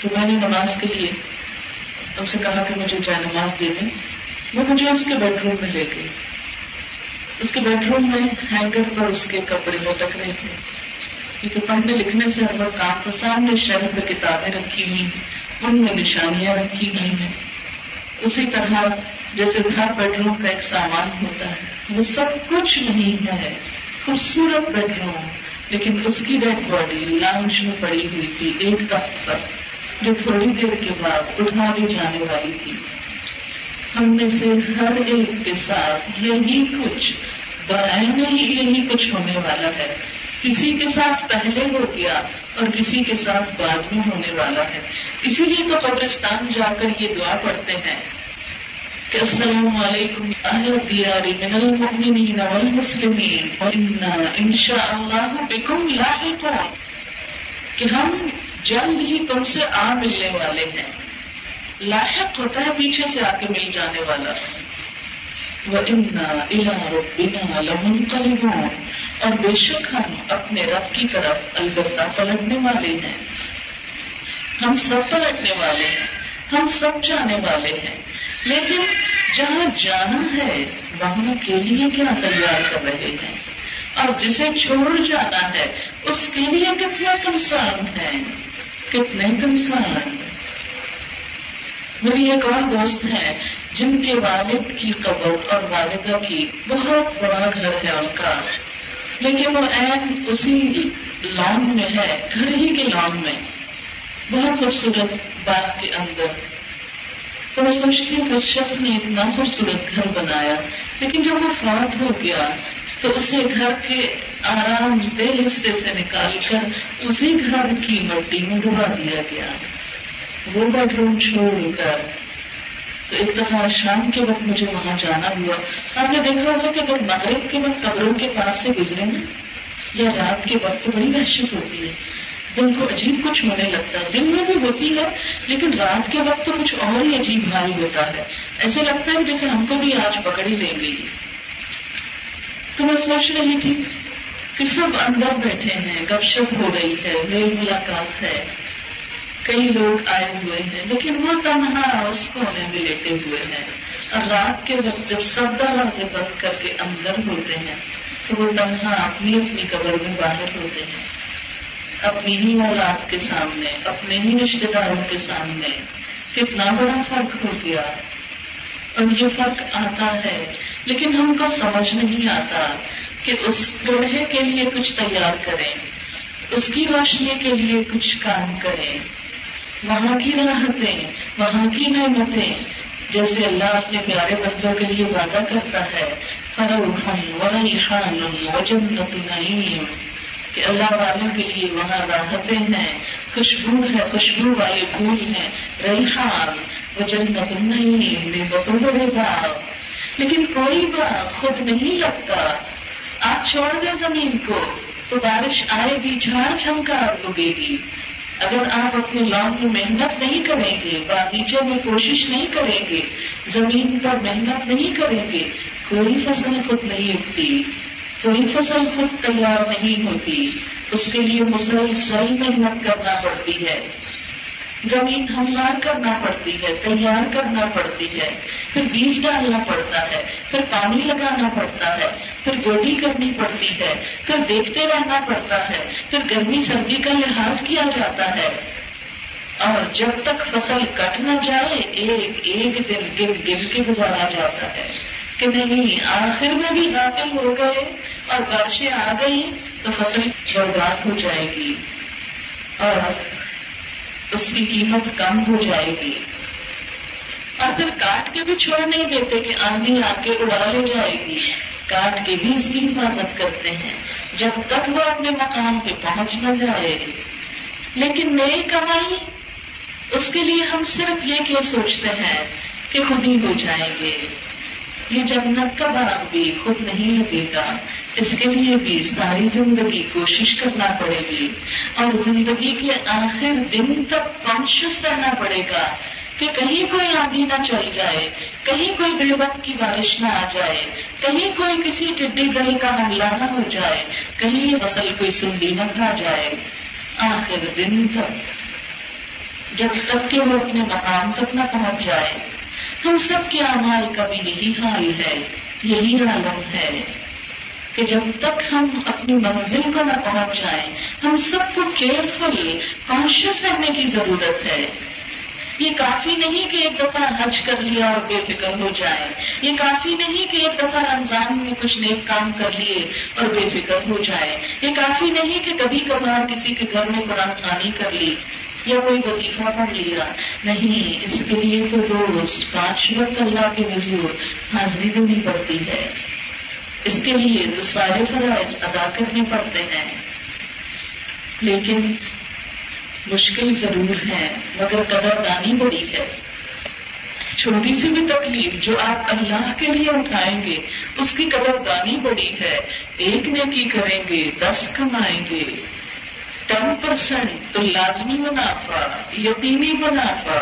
Speaker 2: تو میں نے نماز کے لیے ان سے کہا کہ مجھے جائے نماز دے دیں۔ وہ مجھے اس کے بیڈ روم میں لے گئی اس کے بیڈ روم میں ہینگر پر اس کے کپڑے لٹک رہے تھے۔ کیونکہ پڑھنے لکھنے سے ہر وقت کام کا سامنے شہر میں کتابیں رکھی ہوئی ان میں نشانیاں رکھی ہوئی ہیں۔ اسی طرح جیسے ہر بیڈ روم کا ایک سامان ہوتا ہے، وہ سب کچھ نہیں ہے، خوبصورت بیڈ روم لیکن اس کی ڈیڈ باڈی لانچ میں پڑی ہوئی تھی، ایک تخت پر، جو تھوڑی دیر کے بعد اٹھا لی جانے والی تھی۔ ہم میں سے ہر ایک کے ساتھ یہی کچھ بہن ہی یہی کچھ ہونے والا ہے۔ کسی کے ساتھ پہلے ہو گیا اور کسی کے ساتھ بعد میں ہونے والا ہے۔ اسی لیے تو قبرستان جا کر یہ دعا پڑھتے ہیں کہ السلام علیکم اہل دیار من المؤمنین والمسلمین انشاء اللہ بکم لاحقون۔ کہ ہم جلد ہی تم سے آ ملنے والے ہیں۔ لاحق ہوتا ہے پیچھے سے آ کے مل جانے والا۔ وہ انا لمن اور بے شک ہم اپنے رب کی طرف البتہ پلٹنے والے ہیں۔ ہم سب پلٹنے والے ہیں، ہم سب جانے والے ہیں۔ لیکن جہاں جانا ہے، وہاں کے لیے کیا تیار کر رہے ہیں؟ اور جسے چھوڑ جانا ہے، اس کے لیے کتنا کنسان ہے کتنے کنسان میری ایک اور دوست ہے جن کے والد کی قبر اور والدہ کی بہت بڑا گھر ہے ان کا۔ لیکن وہ این اسی لان میں ہے، گھر ہی کے لان میں۔ بہت خوبصورت باغ کے اندر۔ تو میں سوچتی ہوں کہ اس شخص نے اتنا خوبصورت گھر بنایا۔ لیکن جب وہ فوت ہو گیا، تو اسے گھر کے آرام دہ حصے سے نکال کر اسی گھر کی مٹی میں دبا دیا گیا۔ وہ بیڈ روم چھوڑ کر۔ تو ایک دفعہ شام کے وقت مجھے وہاں جانا ہوا۔ آپ نے دیکھا ہوگا کہ اگر مغرب کے وقت قبروں کے پاس سے گزرے نا یا رات کے وقت تو بڑی وحشت ہوتی ہے دن کو عجیب کچھ ہونے لگتا ہے۔ دن میں بھی ہوتی ہے، لیکن رات کے وقت تو کچھ اور ہی عجیب بھاری ہوتا ہے۔ ایسے لگتا ہے جیسے ہم کو بھی آج پکڑ ہی لیں گی تو میں سوچ رہی تھی کہ سب اندر بیٹھے ہیں، گپ شپ ہو رہی ہے، میل ملاقات ہے۔ کئی لوگ آئے ہوئے ہیں، لیکن وہ تنہا اس کونے میں لیٹے ہوئے ہیں۔ اور رات کے وقت جب سب دروازے بند کر کے اندر ہوتے ہیں، تو وہ تنہا اپنی اپنی قبر میں باہر ہوتے ہیں۔ اپنی ہی اولاد کے سامنے، اپنے ہی رشتے داروں کے سامنے۔ کتنا بڑا فرق ہو گیا۔ اور یہ فرق آتا ہے، لیکن ہم کو سمجھ نہیں آتا کہ اس گڑھے کے لیے کچھ تیار کریں، اس کی روشنی کے لیے کچھ کام کریں۔ وہاں کی راحتیں وہاں کی نعمتیں جیسے اللہ اپنے پیارے بندوں کے لیے وعدہ کرتا ہے کہ اللہ والوں کے لیے وہاں راحتیں ہیں، خوشبو ہے، خوشبو والے پھول ہیں۔ ریحان وہ جنت نہیں بے بڑے باغ لیکن کوئی باغ خود نہیں لگتا آپ چھوڑ دیں زمین کو، تو بارش آئے گی، جھاڑ چھمکار اگے گی۔ اگر آپ اپنے لان میں محنت نہیں کریں گے، باغیچے میں کوشش نہیں کریں گے، زمین پر محنت نہیں کریں گے، کوئی فصل خود نہیں اگتی، کوئی فصل خود تیار نہیں ہوتی، اس کے لیے مسلسل محنت کرنا پڑتی ہے۔ زمین ہموار کرنا پڑتی ہے، تیار کرنا پڑتی ہے، پھر بیج ڈالنا پڑتا ہے، پھر پانی لگانا پڑتا ہے۔ پھر گوڈی کرنی پڑتی ہے، پھر دیکھتے رہنا پڑتا ہے، پھر گرمی سردی کا لحاظ کیا جاتا ہے۔ اور جب تک فصل کٹ نہ جائے، ایک ایک دن گر گر کے گزارا جاتا ہے کہ نہیں، آخر میں بھی داخل ہو گئے اور بارشیں آ گئی تو فصل برباد ہو جائے گی اور اس کی قیمت کم ہو جائے گی۔ اور پھر کاٹ کے بھی چھوڑ نہیں دیتے کہ آندھی آ کے اڑا لے جائے گی۔ کاٹ کے بھی اس کی حفاظت کرتے ہیں، جب تک وہ اپنے مقام پہ پہنچ نہ جائے۔ لیکن نئی کمائی، اس کے لیے ہم صرف یہ کیوں سوچتے ہیں کہ خود ہی ہو جائیں گے؟ یہ جنت کا باغ بھی خود نہیں لگے گا، اس کے لیے بھی ساری زندگی کوشش کرنا پڑے گی۔ اور زندگی کے آخر دن تک کانشیس رہنا پڑے گا۔ کہ کہیں کوئی آندھی نہ چل جائے، کہیں کوئی بے وقت کی بارش نہ آ جائے، کہیں کوئی کسی ٹڈی دل کا حملہ نہ ہو جائے، کہیں فصل کوئی سنڈی نہ کھا جائے۔ آخر دن تک جب تک کہ وہ اپنے مقام تک نہ پہنچ جائے، ہم سب کے اعمال کا بھی یہی حال ہے، یہی عالم ہے کہ جب تک ہم اپنی منزل کو نہ پہنچ جائیں، ہم سب کو کیئرفل کانشیس رہنے کی ضرورت ہے۔ یہ کافی نہیں کہ ایک دفعہ حج کر لیا اور بے فکر ہو جائے۔ یہ کافی نہیں کہ ایک دفعہ رمضان میں کچھ نیک کام کر لیے اور بے فکر ہو جائے۔ یہ کافی نہیں کہ کبھی کبھار کسی کے گھر میں قرآن خانی کر لی یا کوئی وظیفہ پڑھ لیا۔ نہیں، اس کے لیے تو روز پانچ وقت اللہ کے حضور حاضری دینی پڑتی ہے۔ اس کے لیے تو سارے فرائض ادا کرنے پڑتے ہیں۔ لیکن مشکل ضرور ہے، مگر قدر دانی بڑی ہے۔ چھوٹی سی بھی تکلیف جو آپ اللہ کے لیے اٹھائیں گے، اس کی قدر دانی بڑی ہے۔ ایک نیکی کریں گے، دس کمائیں گے۔ ٹین پرسینٹ تو لازمی منافع یقینی منافع۔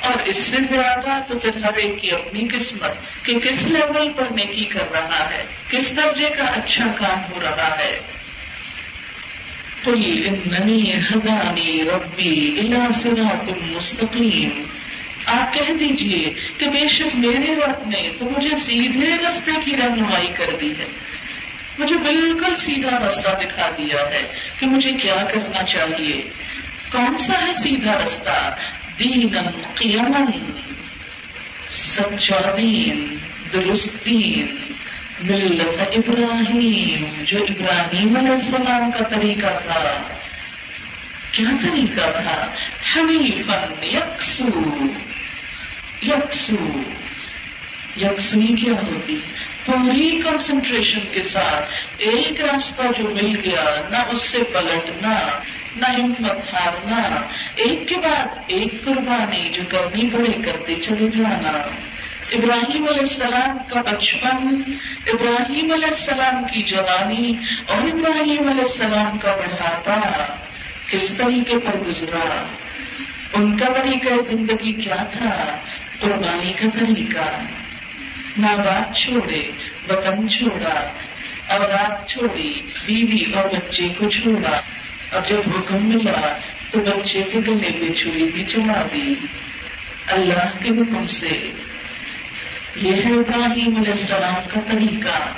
Speaker 2: اور اس سے زیادہ تو پھر ہر ایک کی اپنی قسمت کہ کس لیول پر نیکی کر رہا ہے، کس درجے کا اچھا کام ہو رہا ہے۔ ہدانی ربی الا صراط مستقیم آپ کہہ دیجیے کہ بے شک میرے رب نے تو مجھے سیدھے رستے کی رہنمائی کر دی ہے۔ مجھے بالکل سیدھا رستہ دکھا دیا ہے کہ مجھے کیا کرنا چاہیے۔ کون سا ہے سیدھا رستہ؟ دین قیمن سچا دین، درست دین۔ ملت ابراہیم، جو ابراہیم علیہ السلام کا طریقہ تھا۔ کیا طریقہ تھا؟ حنیفن یکسو۔ یکسو۔ یکسنی کیا ہوتی؟ پوری کنسنٹریشن کے ساتھ ایک راستہ جو مل گیا، نہ اس سے پلٹنا، نہ ہمت ہارنا، ایک کے بعد ایک قربانی جو کرنی پڑے کرتے چلے جانا۔ ابراہیم علیہ السلام کا بچپن ابراہیم علیہ السلام کی جوانی اور ابراہیم علیہ السلام کا بڑھاپا۔ کس طریقے پر گزرا؟ ان کا طریقہ زندگی کیا تھا؟ قربانی کا طریقہ۔ ماں باپ چھوڑے، وطن چھوڑا، اولاد چھوڑی، بیوی اور بچے کو چھوڑا۔ اور جب حکم ملا تو بچے کے گلے پہ چھری بھی چلا دی۔ اللہ کے حکم سے یہ ہے ابراہیم علیہ السلام کا طریقہ۔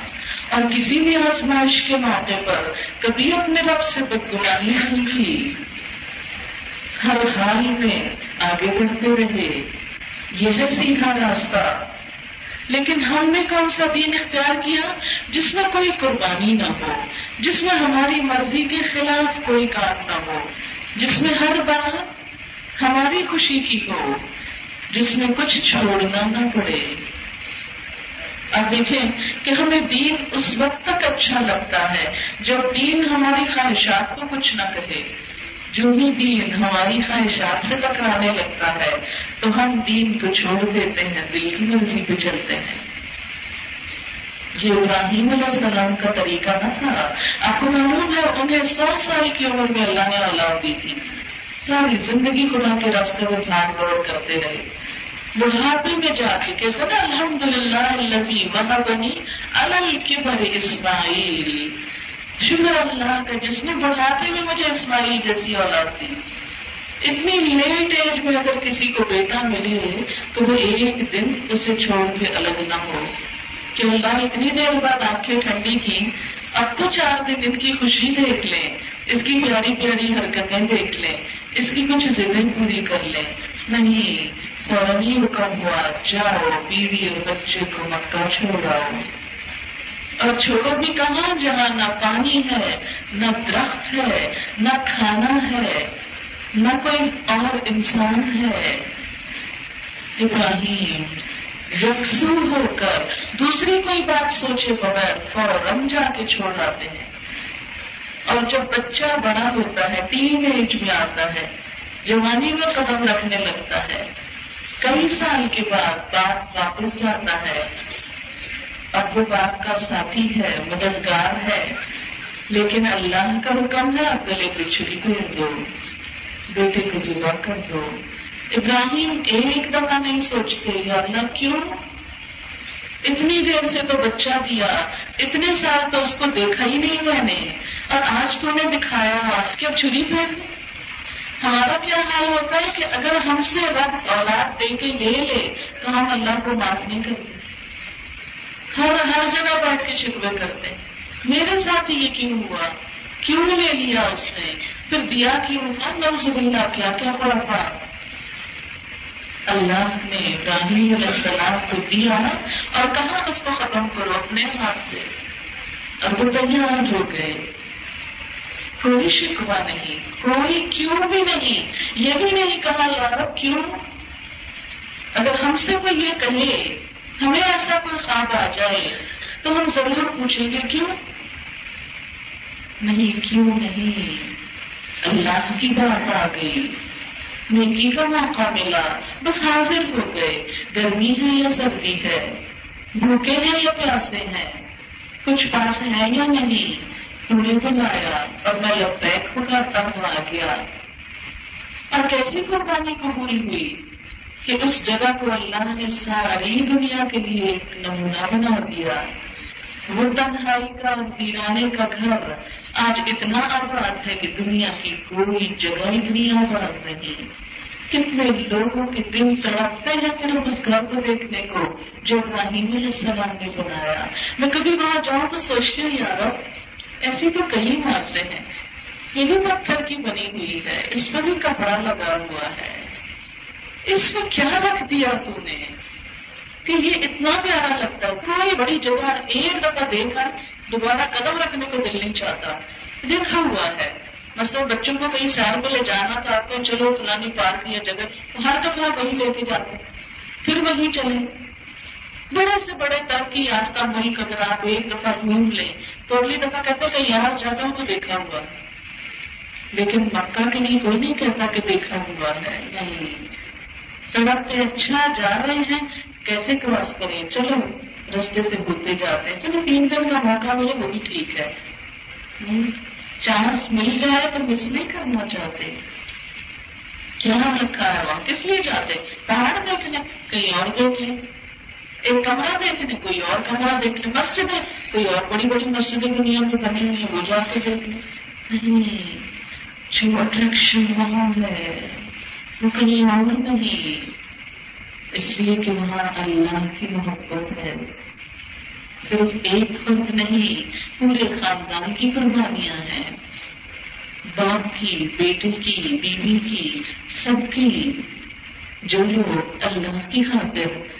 Speaker 2: اور کسی بھی آزمائش کے موقع پر کبھی اپنے رب سے بدگمانی نہیں کی۔ ہر حال میں آگے بڑھتے رہے۔ یہ ہے سیدھا راستہ۔ لیکن ہم نے کون سا دین اختیار کیا؟ جس میں کوئی قربانی نہ ہو، جس میں ہماری مرضی کے خلاف کوئی کام نہ ہو، جس میں ہر بات ہماری خوشی کی ہو، جس میں کچھ چھوڑنا نہ پڑے۔ اب دیکھیں کہ ہمیں دین اس وقت تک اچھا لگتا ہے جب دین ہماری خواہشات کو کچھ نہ کہے۔ جو ہی دین ہماری خواہشات سے ٹکرانے لگتا ہے، تو ہم دین کو چھوڑ دیتے ہیں، دل کی مرضی پہ چلتے ہیں۔ یہ ابراہیم علیہ السلام کا طریقہ نہ تھا۔ آپ کو معلوم ہے، انہیں سو سال کی عمر میں اللہ نے اولاد دی تھی۔ ساری زندگی خدا کے راستے میں بھاگ دوڑ کرتے رہے۔ بڑھاپے میں جا کے کہتے نا الحمد للہ اللہ بنی البر اسماعیل۔ شکر اللہ کا جس نے بڑھاپے میں مجھے اسماعیل جیسی اولاد دی۔ اتنی لیٹ ایج میں اگر کسی کو بیٹا ملے تو وہ ایک دن اسے چھوڑ کے الگ نہ ہو۔ کہ اللہ اتنی دیر بعد آنکھیں ٹھنڈی کی، اب تو چار دن ان کی خوشی دیکھ لیں، اس کی پیاری پیاری حرکتیں دیکھ لیں، اس کی کچھ ضدیں پوری کر لیں۔ نہیں فوراً ہی حکم ہوا جاؤ بیوی اور بچے کو مکہ چھوڑاؤ اور چھوڑو بھی کہاں جہاں نہ پانی ہے، نہ درخت ہے، نہ کھانا ہے، نہ کوئی اور انسان ہے۔ ابراہیم یکسو ہو کر دوسری کوئی بات سوچے بغیر فوراً جا کے چھوڑ آتے ہیں۔ اور جب بچہ بڑا ہوتا ہے، ٹین ایج میں آتا ہے، جوانی میں قدم رکھنے لگتا ہے۔ کئی سال کے بعد باپ واپس جاتا ہے۔ اب وہ باپ کا ساتھی ہے، مددگار ہے۔ لیکن اللہ کا حکم ہے اپنے پچھلی کو دو۔ بیٹے کو ذبح کر دو۔ ابراہیم ایک دفعہ نہیں سوچتے، یا اللہ کیوں؟ اتنی دیر سے تو بچہ دیا، اتنے سال تو اس کو دیکھا ہی نہیں میں نے۔ اور آج تو نے دکھایا آج کیا چھری پھینک دی ہمارا کیا حال ہوتا ہے کہ اگر ہم سے رب اولاد دے کے لے لے تو ہم اللہ کو معاف نہیں کرتے۔ ہر ہر جگہ بیٹھ کے شکوے کرتے میرے ساتھ یہ کیوں ہوا؟ کیوں لے لیا اس نے؟ پھر دیا کیوں تھا؟ لفظ اللہ کیا کیا پڑا اللہ نے ابراہیم علیہ السلام کو دیا اور کہا اس کو ختم کرو؟ اپنے ہاتھ سے۔ اور وہ تیار ہو گئے۔ کوئی شکوا نہیں، کوئی کیوں بھی نہیں، یہ بھی نہیں کہا یار کیوں؟ اگر ہم سے کوئی یہ کہے، ہمیں ایسا کوئی خواب آ جائے، تو ہم ضرور پوچھیں گے کیوں؟ نہیں کیوں نہیں؟ اللہ کی بات آ گئی، نیکی کا موقع ملا، بس حاضر ہو گئے، گرمی ہے یا سردی ہے؟ بھوکے ہیں یا پیاسے ہیں؟ کچھ پاس ہے یا نہیں؟ تم نے بلایا اور میں لبیک پکارتا ہوں آ گیا اور کیسی قربانی قبول ہوئی کہ اس جگہ کو اللہ نے ساری دنیا کے لیے ایک نمونہ بنا دیا۔ وہ تنہائی کا، ویرانے کا گھر۔ آج اتنا آباد ہے کہ دنیا کی کوئی جگہ اتنی آباد نہیں۔ کتنے لوگوں کے دل تڑپتے ہیں صرف اس گھر کو دیکھنے کو، جو ابراہیم علیہ السلام نے بنایا۔ میں کبھی وہاں جاؤں تو سوچتی ہوں یار ایسی تو کئی مارتے ہیں۔ یہ بھی پتھر کی بنی ہوئی ہے۔ اس پر بھی کپڑا لگا ہوا ہے۔ اس میں کیا رکھ دیا تو نے کہ یہ اتنا پیارا لگتا ہے کوئی بڑی جگہ ایک دفعہ دیکھا دوبارہ قدم رکھنے کو دل نہیں چاہتا۔ دیکھا ہوا ہے۔ مثلاً بچوں کو کہیں سیر کو لے جانا تھا آپ کو چلو فلانی پارک یا جگہ ہر دفعہ وہی لے کے جاتے پھر وہی چلے بڑے سے بڑے تک کی آج کا وہی آپ ایک دفعہ گھوم لیں۔ تو اگلی دفعہ کہتے کہ یہاں جاتا ہوں تو دیکھا ہوا لیکن مکہ کے لیے کوئی نہیں کہتا کہ دیکھا ہوا ہے نہیں۔ سڑک پہ اچھا جا رہے ہیں، کیسے کراس کریں؟ چلو، رستے سے ہوتے جاتے ہیں۔ چلو، تین دن کا موقع ملے، وہ بھی ٹھیک ہے۔ چانس مل جائے تو مس نہیں کرنا چاہتے۔ کیا رکھا ہے؟ وہاں کس لیے جاتے۔ پہاڑ دیکھنے کہیں اور دیکھ لیں۔ ایک کمرہ دیکھنے، کوئی اور کمرہ دیکھ لیں مسجد ہے، کوئی اور بڑی بڑی مسجدیں دنیا میں بنی ہوئی ہیں، وہ جا کے دیکھ لیں نہیں، جو اٹریکشن وہاں ہے، وہ کہیں اور نہیں۔ اس لیے کہ وہاں اللہ کی محبت ہے۔ صرف ایک فرد نہیں، پورے خاندان کی قربانیاں ہیں۔ باپ کی، بیٹے کی، بیوی کی، سب کی، جو لوگ اللہ کی خاطر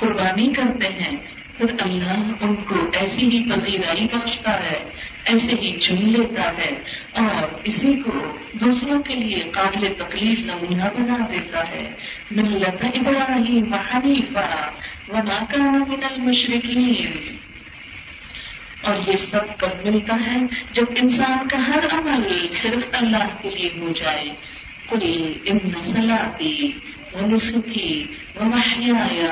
Speaker 2: قربانی کرتے ہیں، پھر اللہ ان کو ایسی ہی پذیرائی بخشتا ہے، ایسے ہی چن لیتا ہے اور اسی کو دوسروں کے لیے قابل تکلیف نمونہ بنا دیتا ہے۔ ملت ابراہیم حنیفہ وما كان من المشرقین اور یہ سب کب ملتا ہے جب انسان کا ہر عمل صرف اللہ کے لیے ہو جائے۔ کوئی ان سلاتی ونسكي ومحياي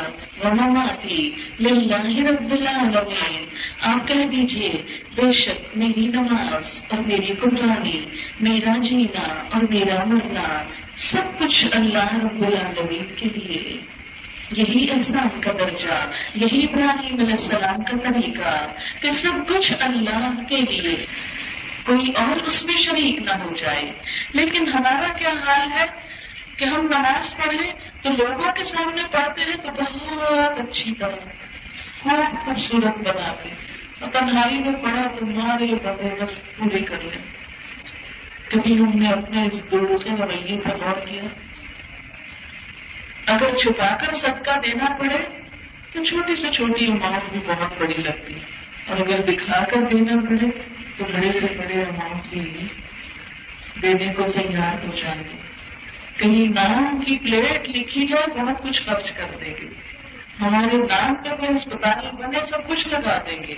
Speaker 2: ومماتي لله رب العالمين. آپ کہہ دیجیے، بے شک میری نماز اور میری قربانی، میرا جینا اور میرا مرنا، سب کچھ اللہ رب العالمین کے لیے۔ یہی احسان کا درجہ، یہی ابراہیم علیہ السلام کا طریقہ کہ سب کچھ اللہ کے لیے۔ کوئی اور اس میں شریک نہ ہو جائے۔ لیکن ہمارا کیا حال ہے؟ کہ ہم نماز پڑھیں تو لوگوں کے سامنے پڑھتے ہیں تو بہت اچھی طرح خوب خوبصورت بناتے اور تنہائی میں پڑھا تو مارے بڑے بس پورے کر لیں۔ کبھی ہم نے اپنے اس دور کے رویے پر غور کیا۔ اگر چھپا کر صدقہ دینا پڑے تو چھوٹی سے چھوٹی اماؤنٹ بھی بہت بڑی لگتی۔ اور اگر دکھا کر دینا پڑے تو بڑے سے بڑے اماؤنٹ بھی دینے کو تیار ہو جائیں کہیں نام کی پلیٹ لکھی جائے، بہت کچھ خرچ کر دیں گے۔ ہمارے نام پہ کوئی اسپتال بنے، سب کچھ لگا دیں گے۔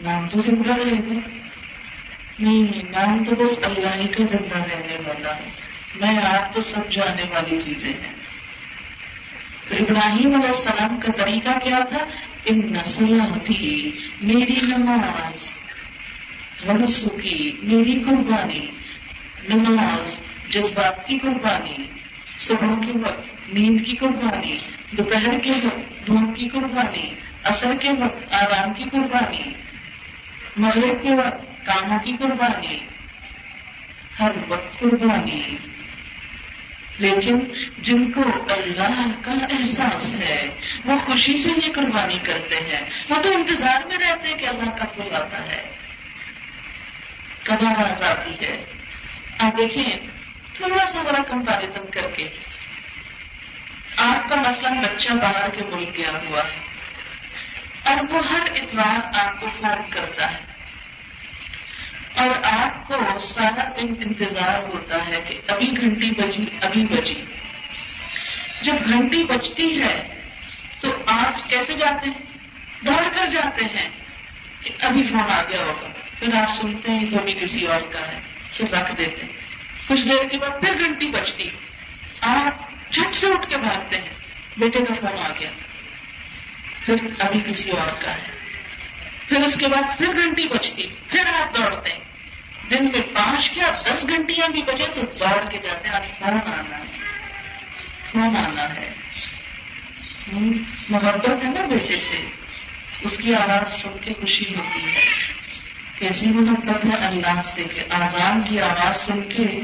Speaker 2: نام تو زندہ رہے گا نہیں، نام تو بس اللہ ہی کا زندہ رہنے والا۔ ہے میں آپ تو سب جانے والی چیزیں ہیں۔ تو ابراہیم علیہ السلام کا طریقہ کیا تھا؟ ان نسل تھی میری نماز رسو کی میری قربانی، نماز جذبات کی قربانی صبح کے وقت، نیند کی قربانی دوپہر کے وقت، دھوپ کی قربانی اثر کے وقت، آرام کی قربانی مغرب کے وقت، کاموں کی قربانی ہر وقت قربانی لیکن جن کو اللہ کا احساس ہے، وہ خوشی سے یہ قربانی کرتے ہیں۔ وہ تو انتظار میں رہتے ہیں کہ اللہ کا پھول آتا ہے۔ کب آواز آتی ہے؟ آپ دیکھیں تھوڑا سا ذرا کمپیرزن کر کے آپ کا مسئلہ بچہ باہر کے ملک گیا ہوا ہے اور وہ ہر اتوار آپ کو فون کرتا ہے اور آپ کو سارا دن انتظار ہوتا ہے کہ ابھی گھنٹی بجی، ابھی بجی۔ جب گھنٹی بجتی ہے تو آپ کیسے جاتے ہیں؟ دوڑ کر جاتے ہیں کہ ابھی فون آ گیا ہوگا۔ پھر آپ سنتے ہیں جو بھی کسی اور کا ہے، پھر رکھ دیتے ہیں۔ کچھ دیر کے بعد پھر گھنٹی بچتی آپ جھٹ سے اٹھ کے بھاگتے ہیں۔ بیٹے کا فون آ گیا۔ پھر ابھی کسی اور کا ہے۔ پھر اس کے بعد پھر گھنٹی بچتی پھر آپ دوڑتے ہیں۔ دن میں پانچ کیا دس گھنٹیاں بھی بچے تو دوڑ کے جاتے ہیں۔ آج فون آنا ہے۔ فون آنا ہے۔ محبت ہے نا بیٹے سے۔ اس کی آواز سن کے خوشی ہوتی ہے۔ کیسی محبت ہے اللہ سے کہ آزان کی آواز سن کے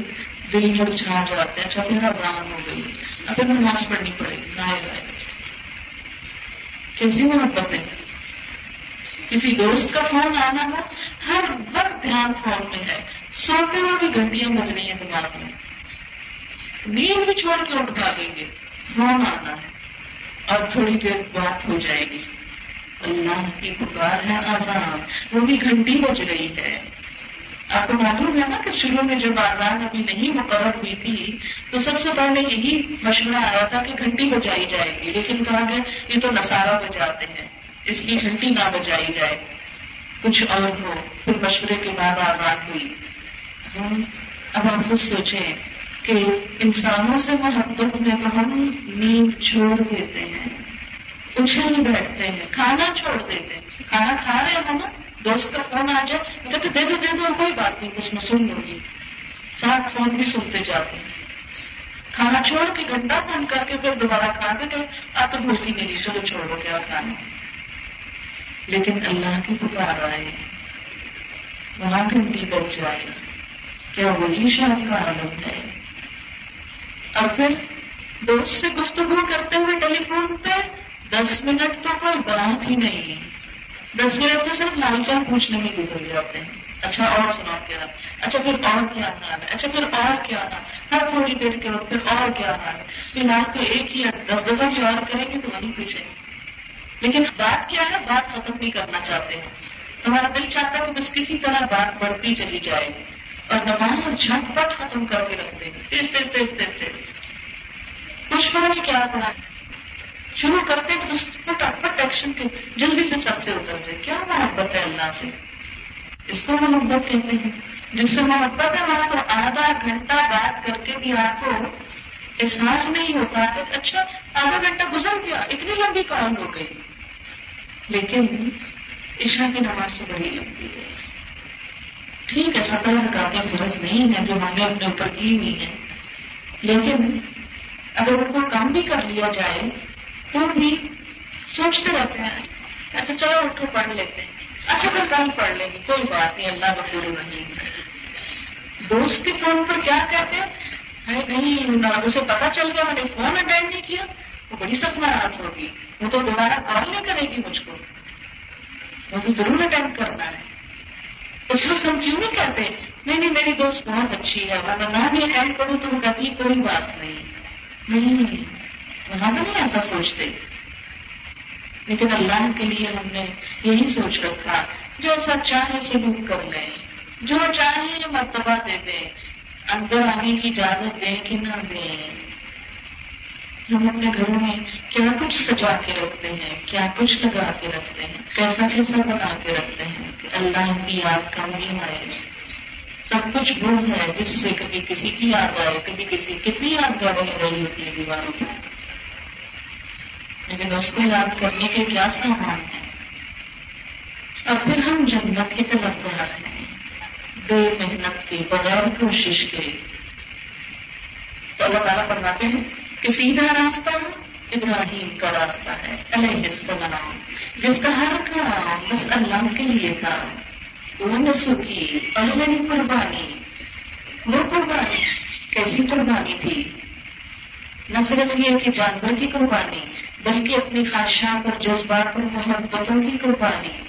Speaker 2: دل میں چھا جاتے ہیں اچھا پھر آزان ہو گئی۔ اب نماز پڑھنی پڑے گی نہ کیسی محبت ہے؟ کسی دوست کا فون آنا ہو ہر وقت دھیان فون میں ہے۔ سوتے ہوئے بھی گھنٹیاں بج رہی ہیں دماغ میں۔ نیند بھی چھوڑ کے اٹھ بھاگیں گے، فون آنا ہے اور تھوڑی دیر بات ہو جائے گی۔ اللہ کی پکار ہے آزان وہ بھی گھنٹی بج رہی ہے۔ آپ کو معلوم ہے نا کہ شروع میں جب آزان ابھی نہیں مقرر ہوئی تھی، تو سب سے پہلے یہی مشورہ آیا تھا کہ گھنٹی بجائی جائے گی۔ لیکن کہا گیا، یہ تو نسارا بجاتے ہیں، اس کی گھنٹی نہ بجائی جائے۔ کچھ اور ہو، پھر مشورے کے بعد آزاد ہوئی۔ اب آپ خود سوچیں کہ انسانوں سے محبت میں تو ہم نیند چھوڑ دیتے ہیں۔ اچھل بیٹھتے ہیں۔ کھانا چھوڑ دیتے ہیں۔ کھانا کھا رہے ہیں نا، دوست کا فون آ جائے کہتے دے دو دے دو، کوئی بات نہیں اس میں سن لوں گی۔ ساتھ فون بھی سنتے جاتے ہیں۔ کھانا چھوڑ کے گندا فون کر کے پھر دوبارہ کھا کے آپ تو بھوک نہیں چلو چھوڑو، کیا کھانا۔ لیکن اللہ کی پکار آئے۔ وہاں گھنٹی بچ جائے کیا وہی شام کا عالم ہے؟ اور پھر دوست سے گفتگو کرتے ہوئے ٹیلی فون پہ دس منٹ تو کوئی بات ہی نہیں ہے۔ دس منٹ تو صرف لال چال پوچھنے میں گزر جاتے ہیں۔ اچھا اور سنا کیا؟ اچھا پھر اور کیا حال؟ ہے اچھا پھر اور کیا حال؟ ہر تھوڑی دیر کے وقت پھر اور کیا حال؟ ہے فی الحال تو ایک ہی دس دفعہ بھی اور کریں گے تو وہیں پیچھے لیکن بات کیا ہے؟ بات ختم نہیں کرنا چاہتے۔ ہیں تمہارا دل چاہتا ہے کہ بس کسی طرح بات بڑھتی چلی جائے۔ اور نماز جھٹ پٹ ختم کر کے رکھتے ہیں تیز تیز تیز تیز تیز۔ کچھ نے کیا پڑھا۔ شروع کرتے ہیں تو بس پٹ ایکشن کے جلدی سے سر سے اتر جائے۔ کیا محبت ہے اللہ سے؟ اس کو محبت کہتے ہیں۔ جس سے محبت ہے وہاں تو آدھا گھنٹہ بات کر کے بھی آپ کو احساس نہیں ہوتا ہے اچھا آدھا گھنٹہ گزر گیا، اتنی لمبی کام ہو گئی۔ لیکن عشا کی نماز سے بڑی لمبی ہے۔ ٹھیک ہے سترہ رکاتے فرض نہیں ہے، جو ہم نے اپنے اوپر کی ہوئی ہے۔ لیکن اگر ان کو کم بھی کر لیا جائے تو بھی سوچتے رہتے ہیں۔ اچھا چلو اٹھ کے پڑھ لیتے ہیں۔ اچھا پھر کل پڑھ لیں گے کوئی بات نہیں، اللہ بکور نہیں دوست کے فون پر کیا کہتے ہیں؟ نہیں اسے پتا چل گیا، میں نے فون اٹینڈ نہیں کیا۔ وہ بڑی سخت ناراض ہوگی۔ وہ تو دوبارہ کال نہیں کرے گی مجھ کو۔ وہ تو ضرور اٹینڈ کرنا ہے۔ اس وقت ہم کیوں نہیں کہتے؟ نہیں نہیں، میری دوست بہت اچھی ہے میں نہ بھی اٹینڈ کروں تو وہ کہتی کوئی بات نہیں۔ نہیں۔ وہاں تو نہیں ایسا سوچتے۔ لیکن اللہ کے لیے ہم نے یہی سوچ رکھا، جو سب چاہے سلوک کر لیں۔ جو چاہے مرتبہ دے دیں، اندر آنے کی اجازت دیں کہ نہ دیں۔ ہم اپنے گھروں میں کیا کچھ سجا کے رکھتے ہیں، کیا کچھ لگا کے رکھتے ہیں، کیسا کیسا بنا کے رکھتے ہیں کہ اللہ کی یاد کم نہیں آئے۔ سب کچھ گن ہے جس سے کبھی کسی کی یاد آئے، کبھی کسی کتنی یاد رہ رہی ہوتی ہے دیواروں پہ لیکن اس کو یاد کرنے کے کیا سامان ہے اور پھر ہم جنت کی طرف بڑھ رہے ہیں۔ بے محنت کے بغیر کوشش کے۔ تو اللہ تعالیٰ فرماتے ہیں کہ سیدھا راستہ ابراہیم کا راستہ ہے، علیہ السلام، جس کا ہر کام بس اللہ کے لیے تھا۔ وہ نسو کی اور میری قربانی۔ وہ قربانی کیسی قربانی تھی؟ نہ صرف یہ کہ جانور کی قربانی، بلکہ اپنی خواہشات اور جذبات اور محبتوں کی قربانی۔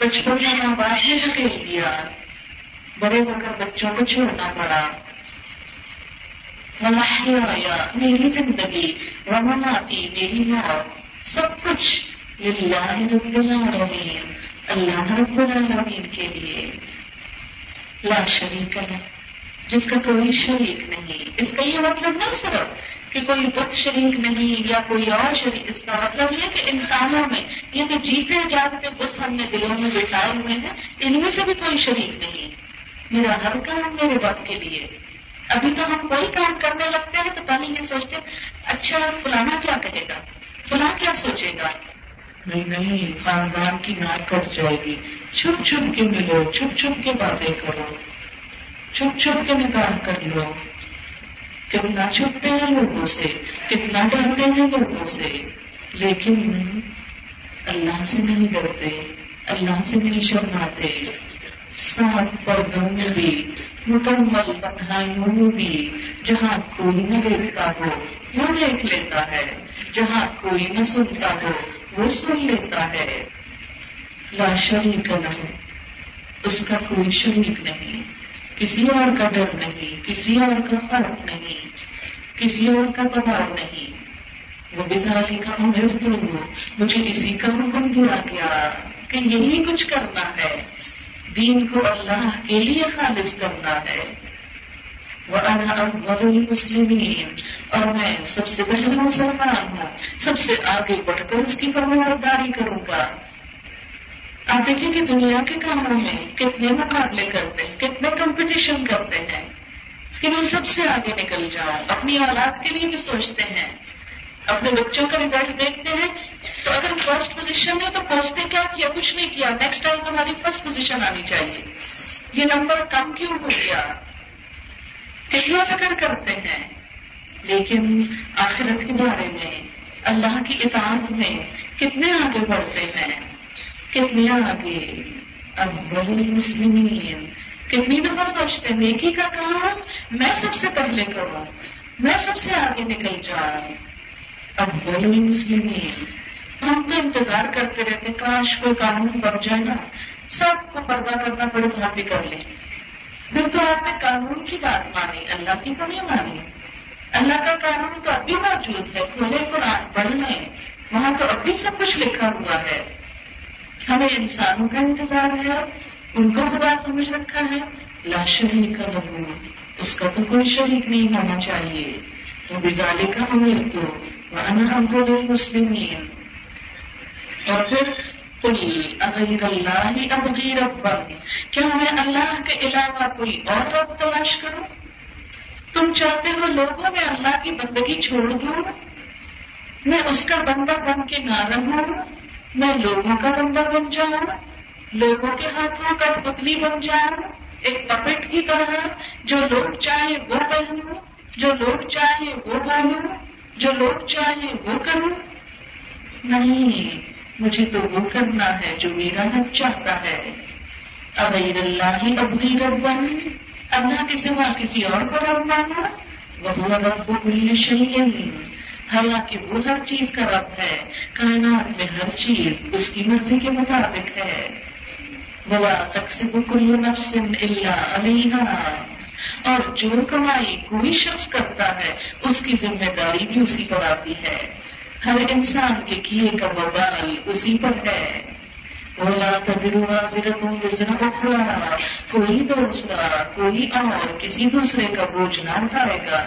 Speaker 2: بچپن میں ماں باپ نے دھکیل دیا، بڑے ہو کر بچوں کو چھوڑنا پڑا۔ آیا، میری زندگی رمن آتی میری موت سب کچھ اللہ رب العالمین، اللہ رب العالمین کے لیے۔ لا شریک ہے، جس کا کوئی شریک نہیں، اس کا یہ مطلب نہ صرف کہ کوئی بت شریک نہیں یا کوئی اور شریک، اس کا مطلب یہ کہ انسانوں میں، یہ تو جیتے جاگتے بت ہم نے دلوں میں بٹائے ہوئے ہیں، ان میں سے بھی کوئی شریک نہیں میرا ہر کام میرے وقت کے لیے۔ ابھی تو ہم کوئی کام کرنے لگتے ہیں تو پہلے یہ سوچتے اچھا فلانا کیا کہے گا؟ فلاں کیا سوچے گا؟ نہیں نہیں، خاندان کی ناک کٹ جائے گی۔ چھپ چھپ کے ملو، چھپ چھپ کے باتیں کرو۔ چھپ چھپ کے نکاح کر لو۔ کتنا چھپتے ہیں لوگوں سے، کتنا ڈرتے ہیں لوگوں سے۔ لیکن اللہ سے نہیں ڈرتے، اللہ سے نہیں شرماتے۔ سات پردوں میں بھی، مکمل تنہائیوں میں بھی، جہاں کوئی نہ دیکھتا ہو، وہ دیکھ لیتا ہے۔ جہاں کوئی نہ سنتا ہو، وہ سن لیتا ہے۔ لا شریک نہیں اس کا کوئی شریک نہیں۔ کسی اور کا ڈر نہیں، کسی اور کا فرق نہیں، کسی اور کا دباؤ نہیں۔ وہ بزاری کا امر تو مجھے اسی کا حکم دیا گیا کہ یہی کچھ کرنا ہے۔ دین کو اللہ کے لیے خالص کرنا ہے۔ وہ المسلمین۔ اور میں سب سے پہلے مسلمان ہوں۔ سب سے آگے بڑھ کر اس کی فرمارداری کروں گا۔ آپ دیکھیں کہ دنیا کے کاموں میں کتنے مقابلے کرتے ہیں۔ کتنے کمپٹیشن کرتے ہیں کہ میں سب سے آگے نکل جاؤں اپنی اولاد کے لیے بھی سوچتے ہیں۔ اپنے بچوں کا ریزلٹ دیکھتے ہیں۔ تو اگر فرسٹ پوزیشن میں تو پوچھتے کیا کیا؟ کچھ نہیں کیا۔ نیکسٹ ٹائم ہماری فرسٹ پوزیشن آنی چاہیے۔ یہ نمبر کم کیوں ہو گیا؟ کتنا فکر کرتے ہیں۔ لیکن آخرت کے بارے میں، اللہ کی اطاعت میں کتنے آگے بڑھتے ہیں۔ کتنی آگے؟ اب مسلمین کتنی دفعہ سوچتے نیکی کا کام میں سب سے پہلے کروں میں سب سے آگے نکل جاؤں اب بڑی مسلمین، ہم تو انتظار کرتے رہتے کاش کوئی قانون بن جائے نا، سب کو پردہ کرنا پڑے تو آپ بھی کر لیں۔ پھر تو آپ نے قانون کی بات مانی، اللہ کی تو نہیں مانی۔ اللہ کا قانون تو اب بھی موجود ہے کھلے قرآن پڑھ لیں۔ وہاں تو اب بھی سب کچھ لکھا ہوا ہے۔ ہمیں انسانوں کا انتظار ہے ان کو خدا سمجھ رکھا ہے، لا شریک کا لگو اس کا تو کوئی شریک نہیں ہونا چاہیے۔ وہ بزالے کا امیر تو عبد المسلمین۔ اور پھر اغیر اللہ ہی ابغیر کیا میں اللہ کے علاوہ کوئی اور رب تلاش کروں؟ تم چاہتے ہو لوگوں میں اللہ کی بندگی چھوڑ دوں؟ میں اس کا بندہ بن کے نہ رہوں؟ میں لوگوں کا بندہ بن جاؤں؟ لوگوں کے ہاتھوں کا پتلی بن جاؤں ایک پپٹ کی طرح، جو لوگ چاہے وہ پہنوں جو لوگ چاہے وہ پہنوں جو لوگ چاہے وہ کروں نہیں، مجھے تو وہ کرنا ہے جو میرا حق چاہتا ہے۔ اغیر اللہ ہی ابھی ربن اللہ کے سوا کسی اور کو رب مانا۔ وہ رب کل شہین حالانکہ وہ ہر چیز کا رب ہے، کائنات میں ہر چیز اس کی مرضی کے مطابق ہے۔ بلا تقسیم کل نفس اللہ علیہ اور جو کمائی کوئی شخص کرتا ہے، اس کی ذمہ داری بھی اسی پر آتی ہے۔ ہر انسان کے کیے کا وبال اسی پر ہے۔ بولا تجربہ اخرا کوئی دوسرا، کوئی اور کسی دوسرے کا بوجھ نہ اٹھائے گا۔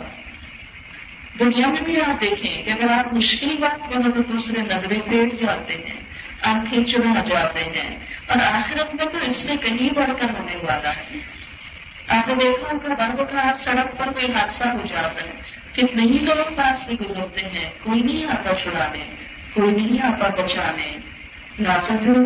Speaker 2: دنیا میں بھی آپ دیکھیں کہ اگر آپ مشکل وقت میں تو دوسرے نظریں پیٹ جاتے ہیں۔ آنکھیں چڑھا جاتے ہیں۔ اور آخرت میں تو اس سے کہیں بڑھ کر ہونے والا ہے۔ آپ نے دیکھا ہوگا بعض اوقات سڑک پر کوئی حادثہ ہو جاتا ہے۔ کتنے ہی لوگ پاس سے گزرتے ہیں۔ کوئی نہیں آتا چھڑانے، کوئی نہیں آتا بچانے۔ ضرور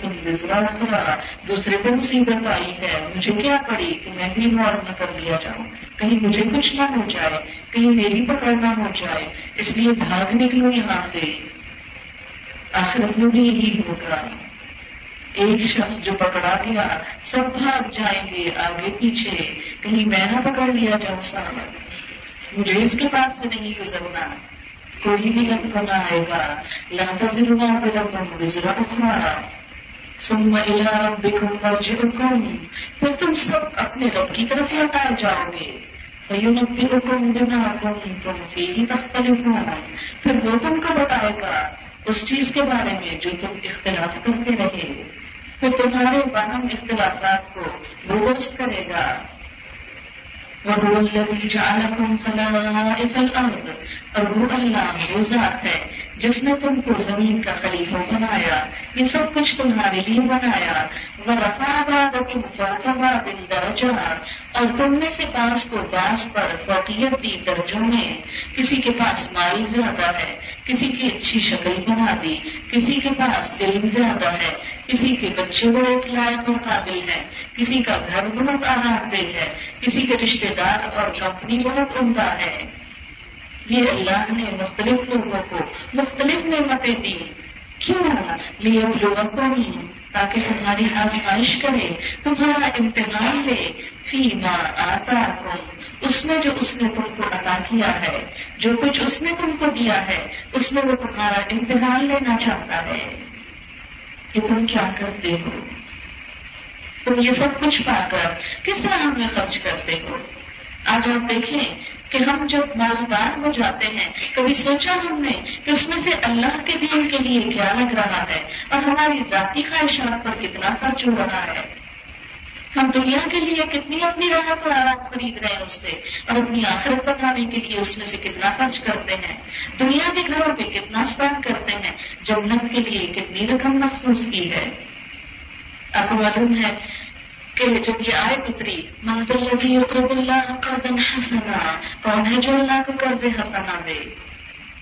Speaker 2: تم گزرا خدا دوسرے کو مصیبت آئی ہے، مجھے کیا پڑی کہ میں بھی غور نہ کر لیا جاؤں۔ کہیں مجھے کچھ نہ ہو جائے، کہیں میری پکڑ نہ ہو جائے۔ اس لیے بھاگ نکلو یہاں سے۔ آخرت میں بھی یہی ہوگا ایک شخص جو پکڑا گیا، سب بھاگ جائیں گے، آگے پیچھے۔ کہیں میں نہ پکڑ لیا جاؤں سامنے مجھے اس کے پاس سے نہیں گزرنا۔ کوئی بھی لت بنا آئے گا۔ لگتا ضرور ضرور اخبار سم ربکم مرجعکم۔ پھر تم سب اپنے رب کی طرف لوٹائے جاؤ گے۔ فَيُنَبِّئُكُمْ بِمَا كُنْتُمْ فِيهِ تَخْتَلِفُونَ۔ پھر وہ تم کو بتائے گا اس چیز کے بارے میں جو تم اختلاف کرتے رہے پھر تمہارے باہم اختلافات کو وہ درست کرے گا۔ وهو الذي جعلكم خلائف الارض اور وہ اللہ وہ ذات ہے جس نے تم کو زمین کا خلیفہ بنایا، یہ سب کچھ تمہارے لیے بنایا۔ وہ رفا باد دل درجہ اور تم میں سے پاس کو باس پر فوقیت دی درجوں میں کسی کے پاس مال زیادہ ہے، کسی کی اچھی شکل بنا دی۔ کسی کے پاس علم زیادہ ہے، کسی کے بچے بڑے لائق اور قابل ہیں۔ کسی کا گھر بہت آرام دہ ہے، کسی کے رشتے دار اور کمپنی بہت عمدہ ہے۔ یہ اللہ نے مختلف لوگوں کو مختلف نعمتیں دی۔ کیوں لیے لوگوں کو تاکہ تمہاری آزمائش کرے، تمہارا امتحان لے۔ فی ماں آتا اس میں جو اس نے تم کو عطا کیا ہے، جو کچھ اس نے تم کو دیا ہے، اس میں وہ تمہارا امتحان لینا چاہتا ہے۔ کہ تم کیا کرتے ہو؟ تم یہ سب کچھ پا کر کس طرح ہمیں خرچ کرتے ہو؟ آج آپ دیکھیں کہ ہم جب مالدار ہو جاتے ہیں، کبھی سوچا ہم نے کہ اس میں سے اللہ کے دین کے لیے کیا لگ رہا ہے اور ہماری ذاتی خواہشات پر کتنا خرچ ہو رہا ہے۔ ہم دنیا کے لیے کتنی اپنی راحت اور آرام خرید رہے ہیں اس سے اور اپنی آخرت بتانے کے لیے اس میں سے کتنا خرچ کرتے ہیں۔ دنیا کے گھروں پہ کتنا اسپینڈ کرتے ہیں، جنت کے لیے کتنی رقم محسوس کی ہے۔ آپ کو معلوم ہے کہ جب یہ آئے اتری منظر لذی اقرب اللہ قدن حسنا، کون ہے جو اللہ کو قرض حسنا دے؟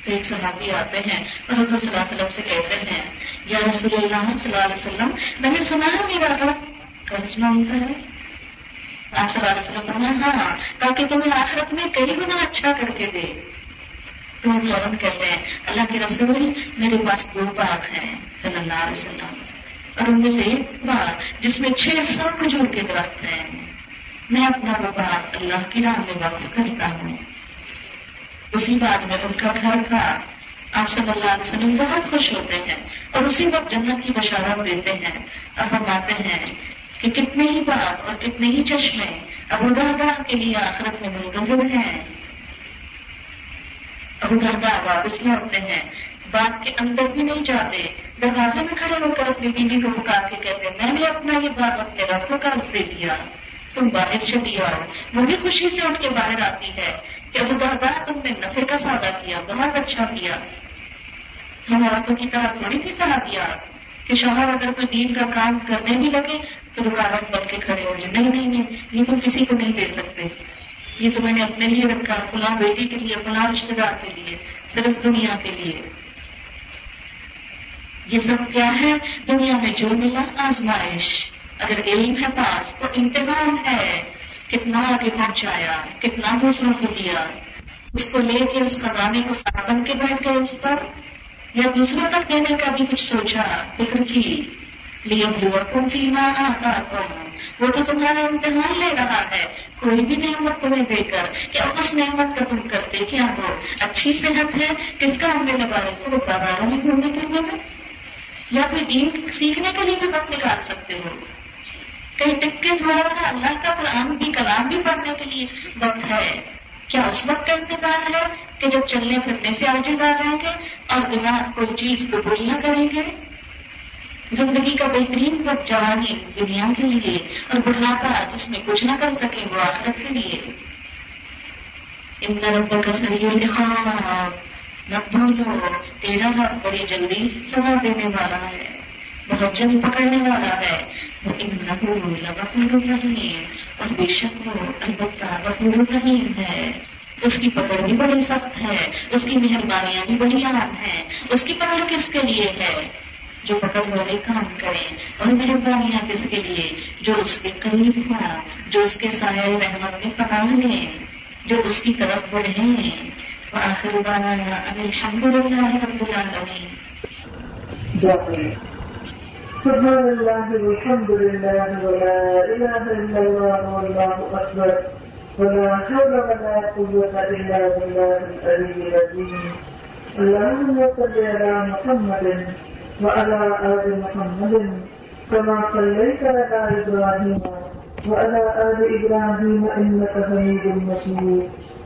Speaker 2: تو ایک صحابی آتے ہیں، اور حضور صلی اللہ علیہ وسلم سے کہتے ہیں، یا رسول اللہ صلی اللہ علیہ وسلم، میں نے سنا ہے میرا رب، قرض مانگتا ہے آپ صلی اللہ علیہ وسلم فرمایا ہاں تاکہ تمہیں آخرت میں کئی گنا اچھا کر کے دے۔ تو فوراً کہتے ہیں، اللہ کے رسول، میرے پاس دو باغ ہیں، صلی اللہ علیہ وسلم۔ اور ان میں سے ایک بار جس میں چھ سو کھجور کے درخت ہیں۔ میں اپنا وہ اللہ کی راہ میں وقف کرتا ہوں۔ اسی بات میں ان کا گھر تھا۔ آپ صلی اللہ علیہ وسلم بہت خوش ہوتے ہیں اور اسی وقت جنت کی بشارت دیتے ہیں اور ہم آتے ہیں کہ کتنے ہی بات اور کتنے ہی چشمے ابو دادا کے لیے آخرت میں منتظر ہیں۔ ابو دادا واپس لوٹتے ہیں۔ بات کے اندر بھی نہیں جاتے۔ دروازے میں کھڑے ہو کر اپنی بیوی کو پکار کے کہتے میں نے اپنا یہ بات اپنے رب کو قرض دے دیا۔ تم باہر چلی آؤ۔ وہ بھی خوشی سے اٹھ کے باہر آتی ہے کہ ابو دادا تم نے نفے کا سادہ کیا، بہت اچھا کیا۔ ہم عورتوں کی طرح تھوڑی تھی سلا دیا کہ شوہر اگر کوئی دین کا کام کرنے بھی لگے تو رکاوٹ بن کے کھڑے ہو جائے۔ نہیں نہیں نہیں، یہ تم کسی کو نہیں دے سکتے۔ یہ تو میں نے اپنے لیے رکھا، فلاں بیٹی کے لیے، فلاں رشتے دار کے لیے، صرف دنیا کے لیے۔ یہ سب کیا ہے؟ دنیا میں جو ملا آزمائش۔ اگر علم ہے پاس تو امتحان ہے۔ کتنا آگے پہنچایا، کتنا دوسروں کو دیا اس کو لے کے اس خزانے کو ساتھ بن کے بیٹھ گئے اس پر۔ یا دوسروں تک دینے کا بھی کچھ سوچا، فکر کی۔ لیے کم فیما آتا وہ تو تمہارا امتحان لے رہا ہے۔ کوئی بھی نعمت تمہیں دے کر کیا اس نعمت کا تم کرتے کیا ہو؟ اچھی صحت ہے؟ کس کا ہم نے لگا صرف بازاروں میں گھومنے پھرنے میں؟ یا کوئی دین سیکھنے کے لیے بھی وقت نکال سکتے ہو کہیں ٹک کے تھوڑا سا اللہ کا قرآن بھی، کلام بھی پڑھنے کے لیے وقت ہے۔ کیا اس وقت کا انتظار ہے کہ جب چلنے پھرنے سے آجز آ جائیں گے اور دماغ کوئی چیز قبول نہ کریں گے؟ زندگی کا بہترین وقت جوانی دنیا کے لیے اور بڑھاپا جس میں کچھ نہ کر سکے وہ آخرت کے لیے۔ ان رب کا سہی خواب نہ بھولو تیرا رب بڑی جلدی سزا دینے والا ہے، بہت جلد پکڑنے والا ہے وہ ان نہیں اور بے شک وہ البتہ غفور رحیم ہے۔ اس کی پکڑ بھی بڑی سخت ہے، اس کی مہربانیاں بھی بڑی عام ہیں۔ اس کی پکڑ کس کے لیے ہے؟ جو پکڑ والے کام کریں، اور مہربانیاں کس کے لیے؟ جو اس کے قریب ہوں، جو اس کے سائے رحمت میں پکا لیں، جو اس کی طرف بڑھیں۔ وآخر دعوانا ان الحمد لله رب العالمين
Speaker 3: سبحان الله والحمد لله ولا إله إلا الله والله أكبر ولا حول ولا قوة إلا بالله العلي العظيم اللهم صل على محمد وعلى آل محمد كما صليت على إبراهيم وعلى آل إبراهيم إنك حميد مجيد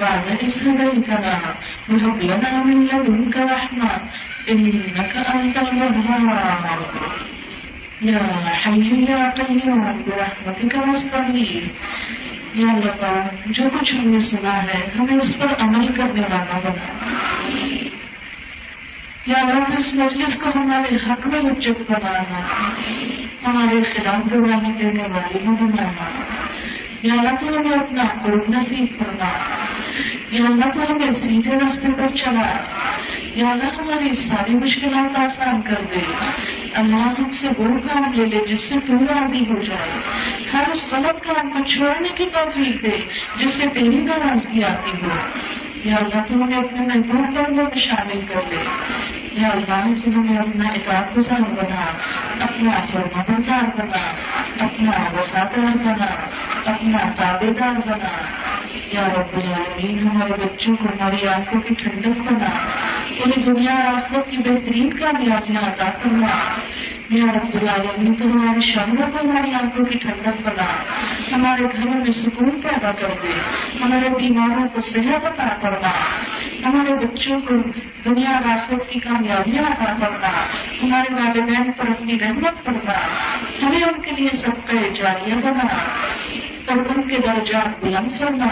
Speaker 2: بعد إذ هديتنا وهب لنا من لدنك رحمة إنك أنت الوهاب يا حي يا قيوم برحمتك نستغيث یا اللہ جو کچھ ہم نے سنا ہے ہمیں اس پر عمل کرنے والا بنا یا اللہ اس مجلس کو ہمارے حق میں اجت بنانا، ہمارے خلاف گواہی دینے والے بھی بنانا یا اللہ تو ہمیں اپنا قرب نصیب کرنا یا اللہ تو ہمیں سیدھے رستے پر چلا۔ یا اللہ ہماری ساری مشکلات آسان کر دے اللہ ہم سے وہ کام لے لے جس سے تو راضی ہو جائے۔ ہر اس غلط کام کو چھوڑنے کی توفیق دے جس سے تیری ناراضگی آتی ہو یا اللہ تو ہمیں اپنے محبوب بندوں میں شامل کر لے۔ یا اللہ تو ہمیں اپنا اطاعت گزار بنا، اپنا فرما بردار بنا، اپنا وفادار بنا، اپنا تابے دار بنا۔ یا رب العالمین، ہمارے بچوں کو، ہماری آنکھوں کی ٹھنڈک بنا۔ پوری دنیا اور آخرت کی بہترین کامیابیاں عطا کرنا یا رب العالمین تو ہماری شاملوں کو ہماری آنکھوں کی ٹھنڈک بنا ہمارے گھروں میں سکون پیدا کر دے ہمارے بیماروں کو صحت عطا کرنا ہمارے بچوں کو دنیا اور آخرت کی کامیابیاں عطا کرنا ہمارے والدین پر اپنی رحمت کرنا ہمیں ان کے لیے سب کا جاریہ بنا اور ان کے درجات بلند کرنا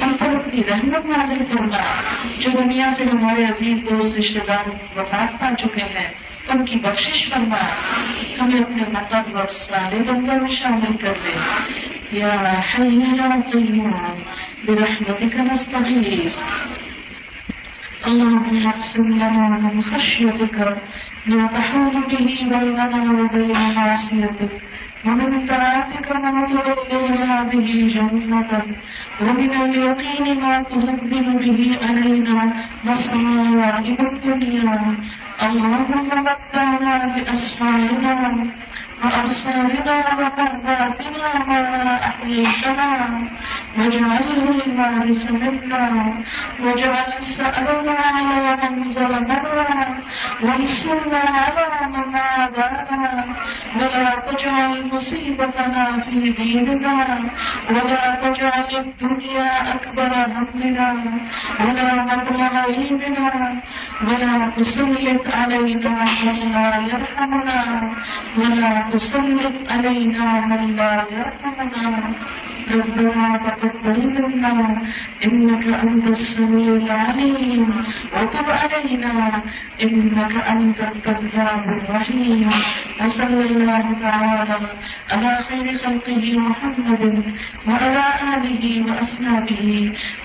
Speaker 2: ان پر اپنی رحمت نازل کرنا جو دنیا سے ہمارے عزیز دوست رشتے دار وفات پا چکے ہیں ان کی بخشش فرما، ہمیں اپنے مطلب اور سارے بندوں میں شامل کر دے یا حی یا قیوم برحمتك نستغیث۔ اللهم اقسم لنا من خشيتك ما تحول به بيننا وبين معصيتك ومن طاعتك ما تبلغنا به جنة ومن اليقين ما تهبل به علينا مصائب الدنيا اللهم متعنا بأسمائنا وأبصارنا وقرباتنا ما أحييتنا واجعله الوارث منا واجعل سألنا على من ظلمنا وانصرنا على من عادانا ولا تجعل مصيبتنا في ديننا ولا تجعل الدنيا أكبر همنا ولا مبلغ علمنا ولا تسلط علينا من لا يرحمنا ولا تسلط علينا من لا يرحمنا ربنا تقبل منا إنك أنت السميع العليم. وتب علينا إنك أنت التواب الرحيم. وصلى الله تعالى على خير خلقه محمد وعلى آله وأصحابه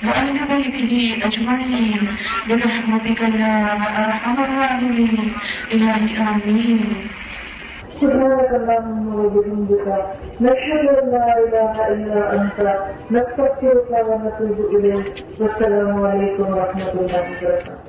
Speaker 2: وأهل بيته أجمعين. برحمتك يا أرحم الراحمين. إلهي آمين.
Speaker 3: سبحانك اللهم وبحمدك نشهد ان لا اله الا انت نستغفرك ونتوب اليك والسلام عليكم ورحمه الله وبركاته.